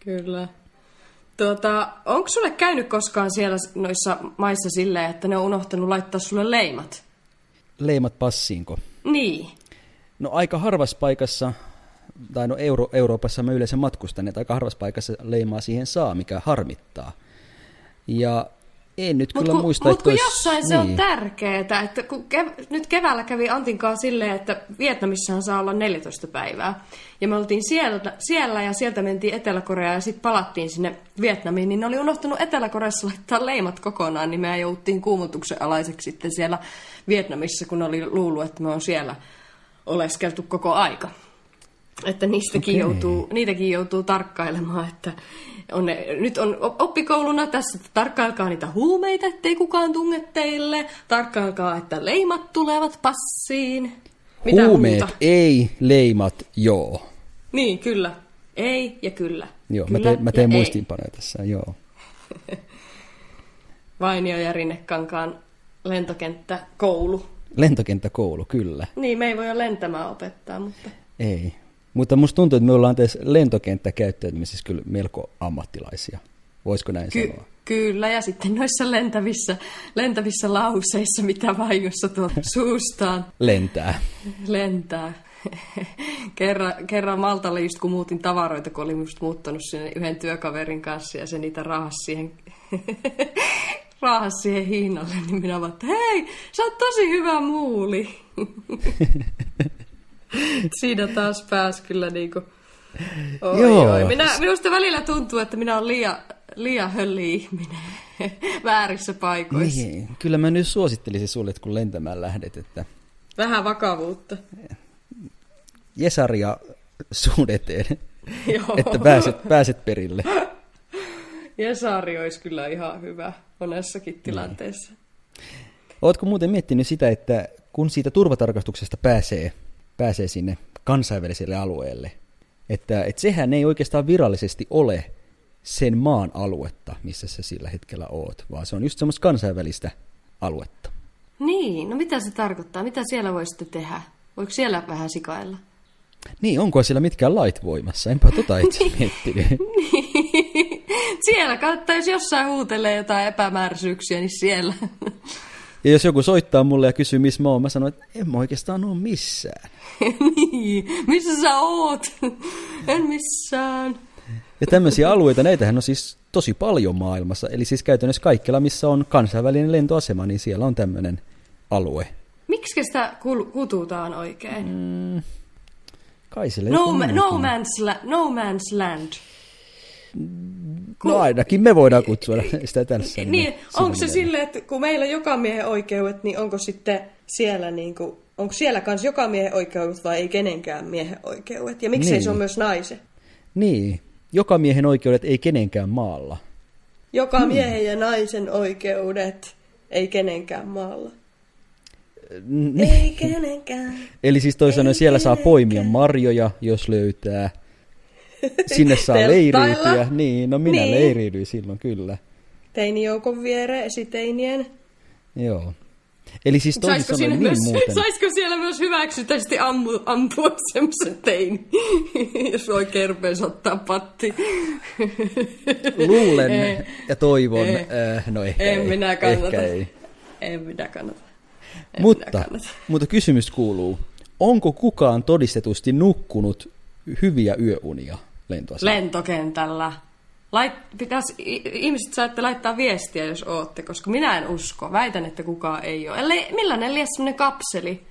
Kyllä. Tuota, onko sulle käynyt koskaan siellä noissa maissa silleen, että ne on unohtanut laittaa sulle leimat? Leimat passiinko? Niin. No aika harvassa paikassa, tai no Euro, Euroopassa mä yleensä matkustan, että aika harvassa paikassa leimaa siihen saa, mikä harmittaa. Ja En nyt Mut kyllä kun, muista, mut kun olisi- jossain se on niin. tärkeää, että kun kev- nyt keväällä kävi Antinkaan silleen, että Vietnamissahan saa olla 14 päivää. Ja me oltiin siellä, siellä ja sieltä mentiin Etelä-Koreaan ja sitten palattiin sinne Vietnamiin, niin ne oli unohtanut Etelä-Koreassa laittaa leimat kokonaan, niin me jouttiin kuumutuksen alaiseksi sitten siellä Vietnamissa, kun oli luullut, että me on siellä oleskeltu koko aika. Että niistäkin Okei. joutuu, niitäkin joutuu tarkkailemaan, että on ne, nyt on op- oppikouluna tässä, että tarkkailkaa niitä huumeita, ettei kukaan tunge teille. Tarkkailkaa, että leimat tulevat passiin. Mitä Huumeet muuta? ei, leimat joo. Niin, kyllä. Ei ja kyllä. Joo, mä kyllä teen, mä teen ja ei. muistiinpanoja tässä, joo. Vainio ja Rinnekankaan lentokenttä, koulu. Lentokenttäkoulu, kyllä. Niin, me ei voi lentämään opettaa, mutta... Ei. Mutta musta tuntuu, että me ollaan tässä lentokenttäkäyttäytymisessä kyllä melko ammattilaisia. Voisiko näin Ky- sanoa? kyllä, ja sitten noissa lentävissä, lentävissä lauseissa, mitä vahingossa tuo suustaan Lentää. lentää. kerran, kerran Maltalle just kun muutin tavaroita, kun olin just muuttanut sinne yhden työkaverin kanssa ja se niitä rahas siihen, rahas siihen hinnalle, niin minä vaan, että hei, sä oot tosi hyvä muuli. Siinä taas pääsi kyllä niinku, oi, Joo. oi. Minä, minusta välillä tuntuu, että minä olen liian, liian hölli ihminen väärissä paikoissa. Niin, kyllä mä nyt suosittelisin sulle, että kun lentämään lähdet, että Vähän vakavuutta. Jesaria suun eteen, Joo. että pääset, pääset perille. Jesari olisi kyllä ihan hyvä monessakin tilanteessa. Ootko muuten miettinyt sitä, että kun siitä turvatarkastuksesta pääsee, pääsee sinne kansainväliselle alueelle, että, että sehän ei oikeastaan virallisesti ole sen maan aluetta, missä sä sillä hetkellä oot, vaan se on just semmoista kansainvälistä aluetta. Niin, no mitä se tarkoittaa? Mitä siellä voi sitten tehdä? Voiko siellä vähän sikailla? Niin, onko siellä mitkään lait voimassa? Enpä tota itse miettinyt. siellä kannattaa, jos jossain huutelee jotain epämääräisyyksiä, niin siellä. Ja jos joku soittaa mulle ja kysyy, missä mä oon, mä sanon, että en mä oikeastaan ole missään. niin, missä sä oot? en missään. Ja tämmöisiä alueita, näitähän on siis tosi paljon maailmassa. Eli siis käytännössä kaikkialla, missä on kansainvälinen lentoasema, niin siellä on tämmöinen alue. Miksi sitä kututaan oikein? Mm. Kai sille No, ma- no, man's la- no man's land. No ainakin me voidaan kutsua sitä tässä. Niin, onko se silleen, että kun meillä joka miehen oikeudet, niin onko sitten siellä niin kuin, onko siellä kanssa joka miehen oikeudet vai ei kenenkään miehen oikeudet? Ja miksei Niin. se on myös naisen? Niin, joka miehen oikeudet ei kenenkään maalla. Joka hmm. miehen ja naisen oikeudet, ei kenenkään maalla. N- Ei kenenkään. Eli siis sanoen siellä saa poimia marjoja, jos löytää. Sinne saa leiriytyä. Niin, no minä Niin. leiriydyin silloin kyllä. Teinijoukon viereen esiteinien. Joo. Eli siis toisin Saisiko, sanoen niin myös, muuten. saisiko siellä myös hyväksytästi ammu, ampua semmoisen teini, jos oikein rupeaisi ottaa patti? Luulen Ei. ja toivon, Ei. äh, no ehkä En ei. minä kannata. Ehkä ei. En minä kannata. En minä Mutta, kannata. mutta kysymys kuuluu, onko kukaan todistetusti nukkunut hyviä yöunia lentoasemalla? Lentokentällä. Lait, pitäis, i- ihmiset saatte laittaa viestiä, jos ootte, koska minä en usko. Väitän, että kukaan ei ole. Ellei, millainen liian semmoinen kapseli?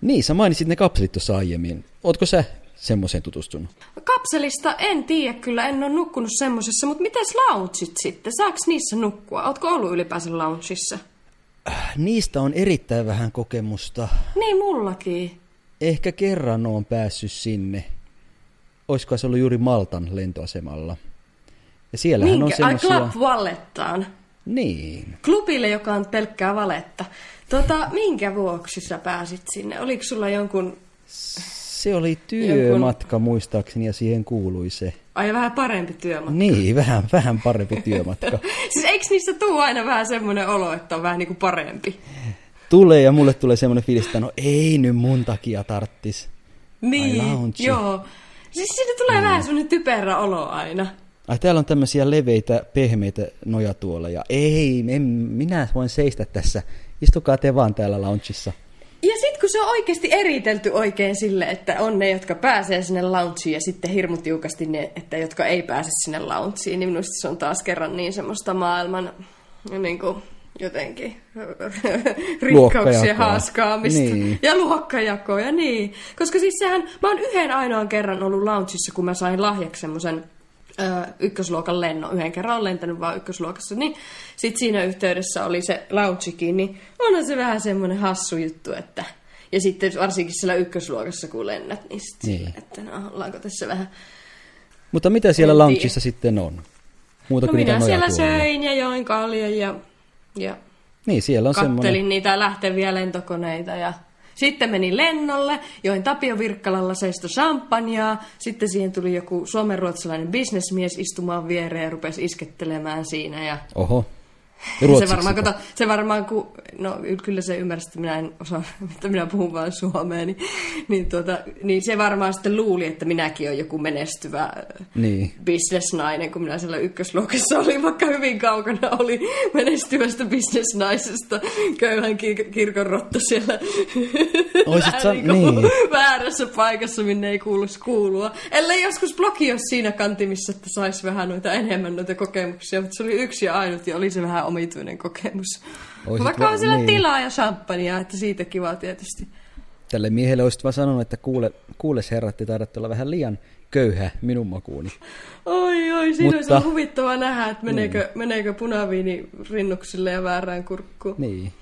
niin, sä mainitsit ne kapselit tuossa aiemmin. Ootko sä semmoiseen tutustunut? Kapselista en tiedä kyllä, en ole nukkunut semmosessa, mutta mitäs loungeit sitten? Saaks niissä nukkua? Ootko ollut ylipäänsä loungeissa? Niistä on erittäin vähän kokemusta. Niin mullakin. Ehkä kerran oon päässyt sinne. Olisiko se ollut juuri Maltan lentoasemalla. Ja siellähän Minkä? on Ai semmoisia... Club Vallettaan. Niin. Klubille, joka on pelkkää valetta. Tota, minkä vuoksi sä pääsit sinne? Oliko sulla jonkun, Se oli työmatka muistaakseni ja siihen kuului se. ai vähän parempi työmatka? Niin, vähän, vähän parempi työmatka. Siis eikö niistä tuu aina vähän semmoinen olo, että on vähän niinku parempi? Tulee ja mulle tulee semmoinen fiilis, että no ei nyt mun takia tarttis. Niin, joo. Siis siitä tulee vähän semmoinen typerä olo aina. Ai täällä on tämmöisiä leveitä, pehmeitä nojatuoleja. Ei, en, minä voin seistä tässä. Istukaa te vaan täällä loungeissa. Ja sitten kun se on oikeasti eritelty oikein sille, että on ne, jotka pääsee sinne loungeen ja sitten hirmu tiukasti ne, että jotka ei pääse sinne loungeen, niin minusta se on taas kerran niin semmoista maailman niin kuin, jotenkin rikkauksien haaskaamista niin. ja luokkajakoja, niin. Koska siis sehän, mä oon yhden ainoan kerran ollut loungeissa, kun mä sain lahjaksi semmoisen ykkösluokan lennon. Yhden kerran olen lentänyt vaan ykkösluokassa, niin sitten siinä yhteydessä oli se loungekin, niin onhan se vähän semmoinen hassu juttu, että... Ja sitten varsinkin siellä ykkösluokassa, kun lennät, niin, sit niin. Sille, että no, ollaanko tässä vähän... Mutta mitä siellä loungeissa sitten on? Muuta no kuin minä siellä söin ja join kaljan ja, ja niin, siellä on kattelin semmoinen... niitä lähteviä lentokoneita ja sitten menin lennolle, join Tapio Virkkalalla seisto champagnea, sitten siihen tuli joku suomenruotsalainen bisnesmies istumaan viereen ja rupesi iskettelemään siinä. Ja Oho. Se varmaan, kato, se varmaan, kun, no kyllä se ymmärsi, että minä en osaa, että minä puhun vain suomea, niin, niin, tuota, niin se varmaan sitten luuli, että minäkin olen joku menestyvä niin. bisnesnainen, kun minä siellä ykkösluokassa olin, vaikka hyvin kaukana oli menestyvästä bisnesnaisesta, köyhän kir- kirkon rotta siellä Oisit sä, niin, niin. väärässä paikassa, minne ei kuuluisi kuulua. Ellei joskus blogi olisi siinä kantimissa, että saisi vähän noita enemmän noita kokemuksia, mutta se oli yksi ja ainut ja oli se vähän omituinen kokemus. Oisit Vaikka va- on siellä niin. tilaa ja champagnea, että siitä kiva tietysti. Tälle miehelle olisit vaan sanonut, että kuule, kuules herrat, te taidatte olla vähän liian köyhä minun makuuni. Oi, oi, siinä Mutta... olisi huvittava nähdä, että meneekö, niin. meneekö punaviini rinnuksille ja väärään kurkkuun. Niin.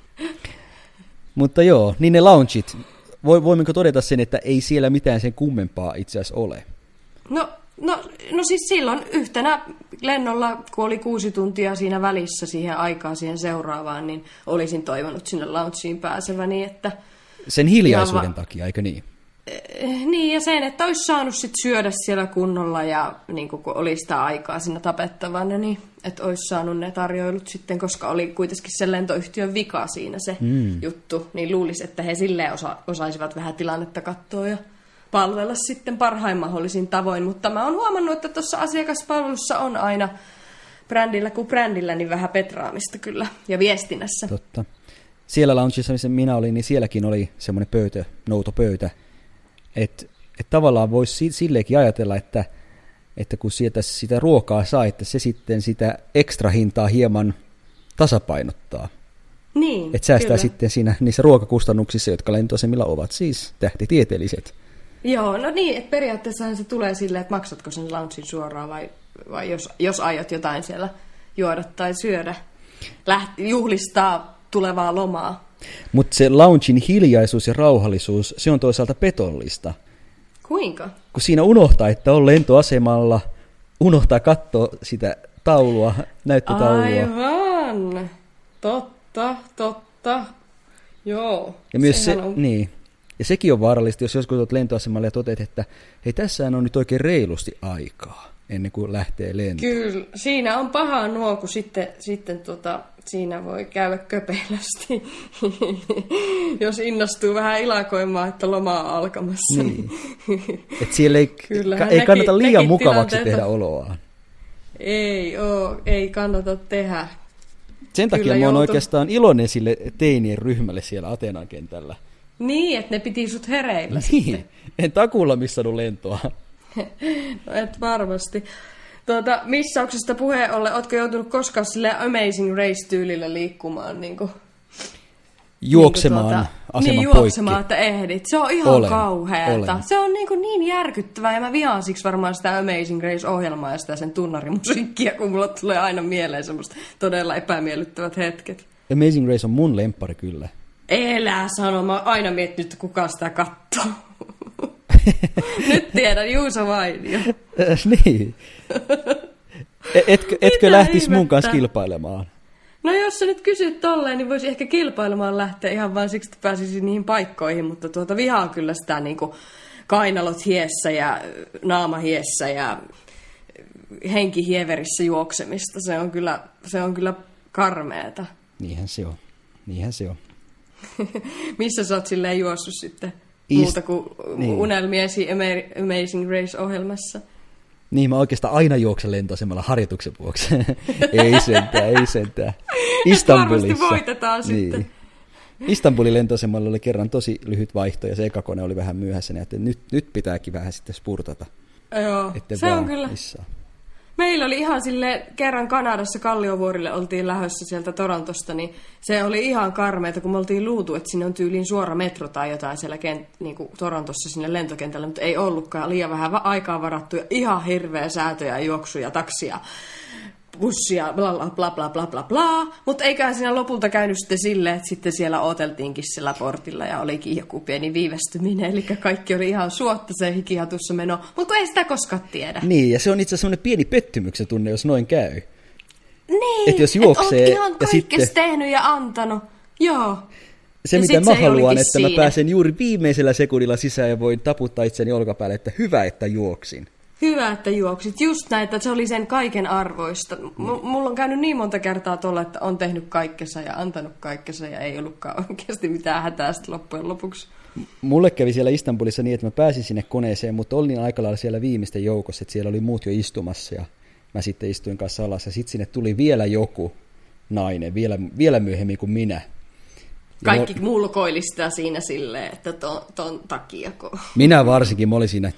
Mutta joo, niin ne loungeit, voimmeko todeta sen, että ei siellä mitään sen kummempaa itse asiassa ole? No No, no siis silloin yhtenä lennolla, kun oli kuusi tuntia siinä välissä siihen aikaan siihen seuraavaan, niin olisin toivonut sinne launchiin pääseväni, että... Sen hiljaisuuden va- takia, eikö niin? Eh, niin, ja sen, että olisi saanut sit syödä siellä kunnolla ja niin kun oli sitä aikaa siinä tapettavana, niin että olisi saanut ne tarjoilut sitten, koska oli kuitenkin sen lentoyhtiön vika siinä se mm. juttu, niin luulisi, että he silleen osa- osaisivat vähän tilannetta katsoa ja palvella sitten parhain mahdollisin tavoin, mutta mä oon huomannut, että tuossa asiakaspalvelussa on aina brändillä kuin brändillä niin vähän petraamista kyllä ja viestinnässä. Totta. Siellä loungeissa, missä minä olin, niin sielläkin oli semmoinen pöytä, noutopöytä, että et tavallaan voisi silleenkin ajatella, että, että kun sieltä sitä ruokaa saa, että se sitten sitä ekstra hintaa hieman tasapainottaa. Niin, Että säästää kyllä. sitten siinä niissä ruokakustannuksissa, jotka lentoasemilla ovat siis tähtitieteelliset. Joo, no niin, että periaatteessa se tulee silleen, että maksatko sen loungein suoraan vai, vai jos, jos aiot jotain siellä juoda tai syödä, läht, juhlistaa tulevaa lomaa. Mutta se loungein hiljaisuus ja rauhallisuus, se on toisaalta petollista. Kuinka? Kun siinä unohtaa, että on lentoasemalla, unohtaa katsoa sitä taulua, näyttötaulua. Aivan, totta, totta, joo. Ja myös se, on... niin, ja sekin on vaarallista, jos joskus olet lentoasemalla ja toteat, että hei, tässä on nyt oikein reilusti aikaa ennen kuin lähtee lentoon. Kyllä, siinä on paha nuo, kun sitten, sitten tota, siinä voi käydä köpelästi, jos innostuu vähän ilakoimaan, että loma on alkamassa. Niin. Et siellä ei, ka- ei kannata nekin, liian nekin mukavaksi tehdä oloaan. Ei oo, ei kannata tehdä. Sen takia Kyllä mä oon oikeastaan iloinen sille teinien ryhmälle siellä Atenan kentällä. Niin, että ne piti sut hereillä niin. sitten. En takuulla missannut lentoa. no et varmasti. Tuota, missauksesta puheen ollen, ootko joutunut koskaan sille Amazing Race-tyylillä liikkumaan? Niin kuin, juoksemaan niin tuota, aseman niin, juoksemaan, poikki. että ehdit. Se on ihan olen, kauheata. Olen. Se on niin, kuin niin järkyttävää ja mä vihaan siksi varmaan sitä Amazing Race-ohjelmaa ja sitä sen tunnarimusiikkia, kun mulla tulee aina mieleen semmoista todella epämiellyttävät hetket. Amazing Race on mun lempari kyllä. Elää sano, mä oon aina miettinyt, että kuka sitä katsoo. Nyt tiedän, Juuso Vainio. niin. E- etkö, etkö lähtisi mun kanssa kilpailemaan? No jos sä nyt kysyt tolleen, niin voisi ehkä kilpailemaan lähteä ihan vain siksi, että pääsisi niihin paikkoihin, mutta tuota vihaa kyllä sitä niin kuin kainalot hiessä ja naama hiessä ja henki hieverissä juoksemista. Se on kyllä, se on kyllä karmeeta. Niinhän se on. Niinhän se on. Missä sä oot silleen juossut sitten East... muuta kuin niin. unelmiesi Amazing Race-ohjelmassa? Niin, mä oikeastaan aina juoksen lentoasemalla harjoituksen vuoksi. ei sentään, ei sentään. Istanbulissa. Varmasti voitetaan niin. sitten. Istanbulin lentoasemalla oli kerran tosi lyhyt vaihto ja se ekakone oli vähän myöhässä, niin että nyt, nyt pitääkin vähän sitten spurtata. Joo, se on kyllä. Missään. Meillä oli ihan sille kerran Kanadassa Kalliovuorille oltiin lähdössä sieltä Torontosta, niin se oli ihan karmeita, kun me oltiin luutu, että sinne on tyyliin suora metro tai jotain siellä kent, niin kuin Torontossa sinne lentokentälle, mutta ei ollutkaan. Liian vähän aikaa varattu ja ihan hirveä säätöjä, juoksuja, taksia bussia, bla bla bla bla bla bla bla. Mutta eiköhän siinä lopulta käynyt sitten silleen, että sitten siellä oteltiinkin sillä portilla ja olikin joku pieni viivästyminen. Eli kaikki oli ihan suotta se hikihatussa meno, mutta ei sitä koskaan tiedä. Niin, ja se on itse asiassa pieni pettymyksen tunne, jos noin käy. Niin, että jos juoksee et ihan ja sitten... tehnyt ja antanut. Joo. Se, ja mitä mä haluan, että siinä. mä pääsen juuri viimeisellä sekunnilla sisään ja voin taputtaa itseni olkapäälle, että hyvä, että juoksin. Hyvä, että juoksit. Just näitä, että se oli sen kaiken arvoista. M- mulla on käynyt niin monta kertaa tuolla, että on tehnyt kaikkensa ja antanut kaikkensa ja ei ollutkaan oikeasti mitään hätää sitten loppujen lopuksi. Mulle kävi siellä Istanbulissa niin, että mä pääsin sinne koneeseen, mutta olin aika lailla siellä viimeisten joukossa, että siellä oli muut jo istumassa ja mä sitten istuin kanssa alas ja sitten sinne tuli vielä joku nainen, vielä, vielä myöhemmin kuin minä. Kaikki no, mulkoilista siinä silleen, että ton, ton takia. Kun... Minä varsinkin, mä olin siinä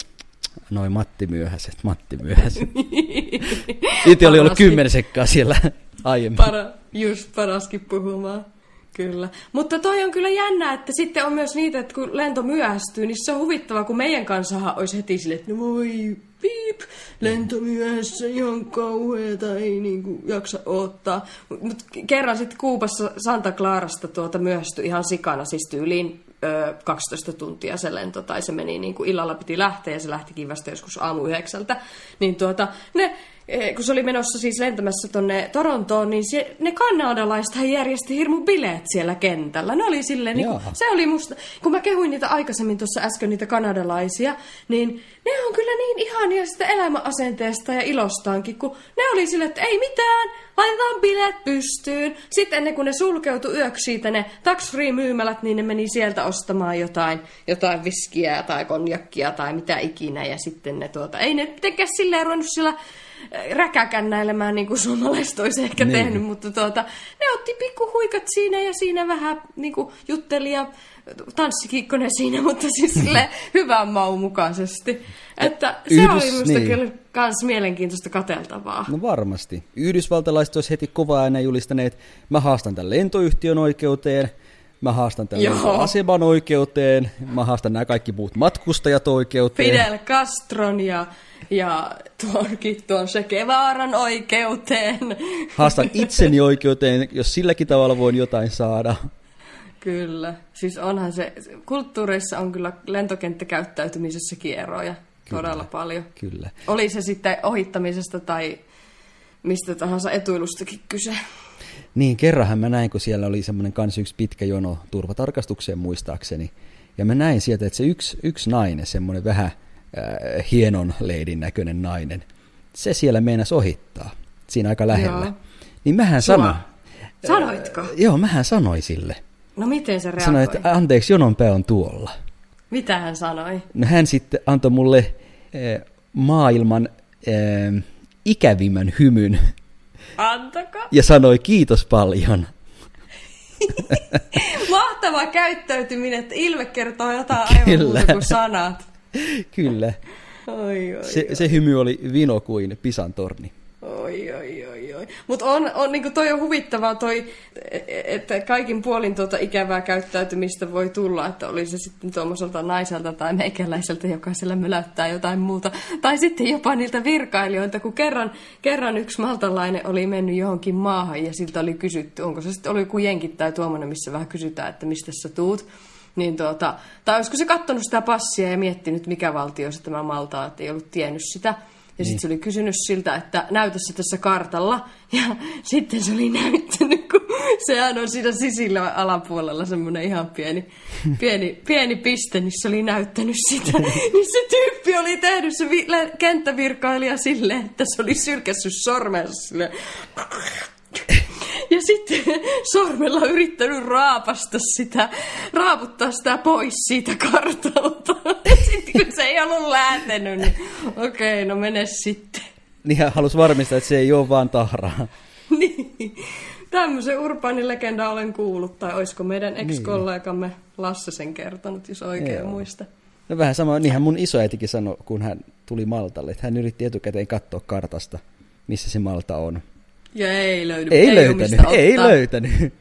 Noin Matti myöhäiset, Matti myöhäiset. Itse oli ollut kymmenen sekkaa siellä aiemmin. Para, just paraskin puhumaan. Kyllä. Mutta toi on kyllä jännä, että sitten on myös niitä, että kun lento myöhästyy, niin se on huvittavaa, kun meidän kanssa olisi heti sille, että no voi piip, lento myöhässä ihan kauheeta, ei niinku jaksa ottaa. Mutta kerran sitten Kuupassa Santa Clarasta tuota myöhästyi ihan sikana, siis tyyliin 12 tuntia se lento, tai se meni niin kuin illalla piti lähteä, ja se lähtikin vasta joskus aamu yhdeksältä. Niin tuota, ne, kun se oli menossa siis lentämässä tonne Torontoon, niin se, ne kanadalaiset järjesti hirmu bileet siellä kentällä. Ne oli silleen, niin kuin, se oli musta, kun mä kehuin niitä aikaisemmin tuossa äsken, niitä kanadalaisia, niin ne on kyllä niin ihania sitä elämäasenteesta ja ilostaankin, kun ne oli silleen, että ei mitään, laitetaan bileet pystyyn. Sitten ennen kuin ne sulkeutui yöksi siitä ne tax-free-myymälät, niin ne meni sieltä ostamaan jotain, jotain viskiä tai konjakkia tai mitä ikinä. Ja sitten ne tuota, ei ne mitenkään silleen ruvennut sillä räkäkännäilemään, niin kuin suomalaiset olisi ehkä niin. tehnyt, mutta tuota, ne otti pikkuhuikat siinä ja siinä vähän niin kuin jutteli ja tanssikikkonen siinä, mutta siis sille hyvän maun mukaisesti. Että se Yhdys, oli minusta niin. kyllä kans mielenkiintoista kateltavaa. No varmasti. Yhdysvaltalaiset olisi heti kovaa aina julistaneet, mä haastan tämän lentoyhtiön oikeuteen, mä haastan tämän aseman oikeuteen, mä haastan nämä kaikki muut matkustajat oikeuteen. Fidel Castron ja, ja tuonkin tuon Sekevaaran oikeuteen. Haastan itseni oikeuteen, jos silläkin tavalla voin jotain saada. Kyllä. Siis onhan se, kulttuureissa on kyllä lentokenttäkäyttäytymisessäkin eroja kyllä, todella paljon. Kyllä. Oli se sitten ohittamisesta tai mistä tahansa etuilustakin kyse. Niin, kerranhan mä näin, kun siellä oli semmoinen kans yksi pitkä jono turvatarkastukseen muistaakseni. Ja mä näin sieltä, että se yksi, yksi nainen, semmoinen vähän äh, hienon leidin näköinen nainen, se siellä meinasi ohittaa siinä aika lähellä. Joo. Niin mähän sanoin. Sanoitko? Äh, joo, mähän sanoin sille. No miten se reagoi? Sanoi, että anteeksi, jonon pää on tuolla. Mitä hän sanoi? No hän sitten antoi mulle eh, maailman eh, ikävimmän hymyn. Antako? Ja sanoi kiitos paljon. Mahtava käyttäytyminen, että ilme kertoo jotain aivan muuta kuin sanat. Kyllä. Oi, oi, se, oi. se hymy oli vino kuin Pisan torni. Oi, oi, oi, oi. Mutta on, on niin toi on huvittavaa toi, että kaikin puolin tuota ikävää käyttäytymistä voi tulla, että oli se sitten tuommoiselta naiselta tai meikäläiseltä, joka siellä möläyttää jotain muuta. Tai sitten jopa niiltä virkailijoilta, kun kerran, kerran yksi maltalainen oli mennyt johonkin maahan ja siltä oli kysytty, onko se sitten oli joku jenkit tai tuommoinen, missä vähän kysytään, että mistä sä tuut. Niin tuota, tai olisiko se katsonut sitä passia ja miettinyt, mikä valtio se tämä Malta, että ei ollut tiennyt sitä. Ja niin. sitten se oli kysynyt siltä, että näytä se tässä kartalla. Ja sitten se oli näyttänyt, kun sehän on siinä sisillä alapuolella semmoinen ihan pieni, pieni, pieni piste, niin se oli näyttänyt sitä. niin se tyyppi oli tehnyt se vi- kenttävirkailija silleen, että se oli sylkässyt sormensa silleen sitten sormella yrittänyt raapasta sitä, raaputtaa sitä pois siitä kartalta. Sitten kun se ei ollut lähtenyt, niin okei, okay, no mene sitten. Niin hän halusi varmistaa, että se ei ole vaan tahraa. niin. Tämmöisen urbaanilegenda olen kuullut, tai olisiko meidän niin. ex-kollegamme Lasse sen kertonut, jos oikein Joo. muista. No vähän sama, niinhän mun isoäitikin sanoi, kun hän tuli Maltalle, että hän yritti etukäteen katsoa kartasta, missä se Malta on. Ja ei löydy. Ei, ei löytänyt, ei löytänyt.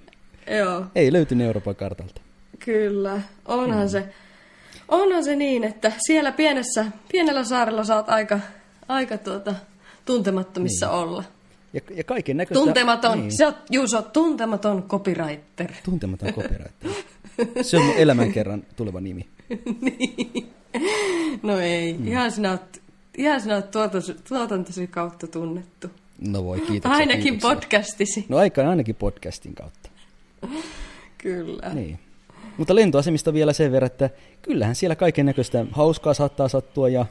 Joo. Ei löytynyt Euroopan kartalta. Kyllä, onhan mm. se. Onhan se niin, että siellä pienessä, pienellä saarella saat aika, aika tuota, tuntemattomissa niin. olla. Ja, ja kaiken näköistä... Tuntematon, niin. sä oot Juuso, tuntematon copywriter. Tuntematon copywriter. Se on mun elämän kerran tuleva nimi. niin. No ei, mm. ihan sinä oot, ihan sinä oot tuotantosi kautta tunnettu. No voi, kiitoksia. Ainakin kiitoksia. podcastisi. No aika ainakin podcastin kautta. Kyllä. Niin. Mutta lentoasemista vielä sen verran, että kyllähän siellä kaiken näköistä hauskaa saattaa sattua ja,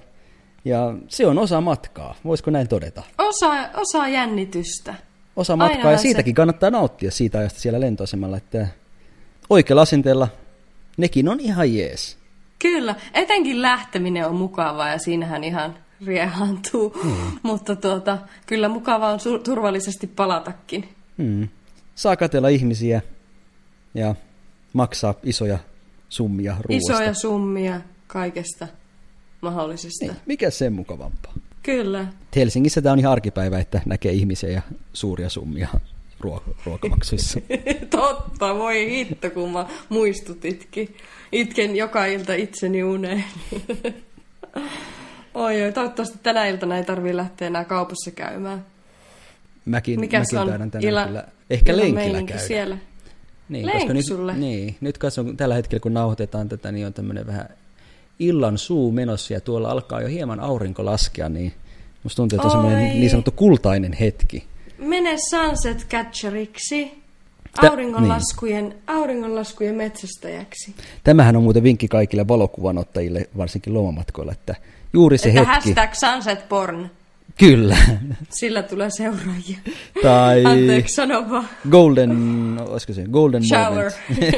ja se on osa matkaa. Voisiko näin todeta? Osa, osa jännitystä. Osa matkaa Aina ja siitäkin se... kannattaa nauttia siitä ajasta siellä lentoasemalla, että oikealla asenteella nekin on ihan jees. Kyllä, etenkin lähteminen on mukavaa ja siinähän ihan riehantuu, hmm. mutta tuota, kyllä mukavaa on turvallisesti palatakin. Hmm. Saa katella ihmisiä ja maksaa isoja summia ruoasta. Isoja summia kaikesta mahdollisesta. Niin, mikä sen mukavampaa? Kyllä. Helsingissä tämä on ihan arkipäivä, että näkee ihmisiä ja suuria summia ruok- ruokamaksuissa. Totta, voi hitto, kun mä muistutitkin. Itken joka ilta itseni uneen. oi, oi, toivottavasti tänä iltana ei tarvitse lähteä enää kaupassa käymään. Mäkin, Mikäs mäkin taidan tänään ila, kyllä ehkä lenkillä käydä. siellä. Niin, koska nyt, niin, nyt katson, tällä hetkellä kun nauhoitetaan tätä, niin on tämmöinen vähän illan suu menossa ja tuolla alkaa jo hieman aurinko laskea, niin musta tuntuu, että on semmoinen niin sanottu kultainen hetki. Mene sunset catcheriksi. Auringonlaskujen, niin. auringonlaskujen metsästäjäksi. Tämähän on muuten vinkki kaikille valokuvanottajille, varsinkin lomamatkoilla, että juuri se että hetki... hashtag sunset porn. Kyllä. Sillä tulee seuraajia. Tai... Anteeksi, sano vaan. Golden, olisiko se, golden Shower. moment.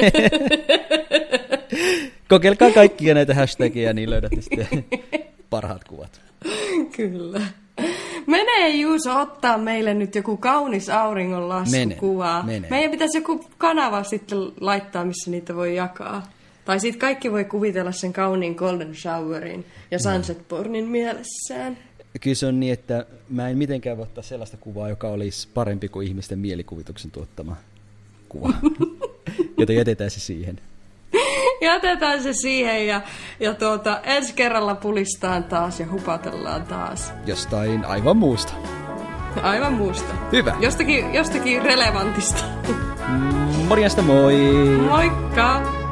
Kokeilkaa kaikkia näitä hashtagia, niin löydätte sitten parhaat kuvat. Kyllä. Mene Juuso ottaa meille nyt joku kaunis auringonlaskukuva. Mene, mene. Meidän pitäisi joku kanava sitten laittaa, missä niitä voi jakaa. Tai sitten kaikki voi kuvitella sen kauniin Golden Showerin ja Sunset Pornin mielessään. Kyllä se on niin, että mä en mitenkään voi ottaa sellaista kuvaa, joka olisi parempi kuin ihmisten mielikuvituksen tuottama kuva. Joten jätetään se siihen. Jätetään se siihen ja, ja tuota, ensi kerralla pulistaan taas ja hupatellaan taas. Jostain aivan muusta. Aivan muusta. Hyvä. Jostakin, jostakin relevantista. Morjesta moi! Moikka!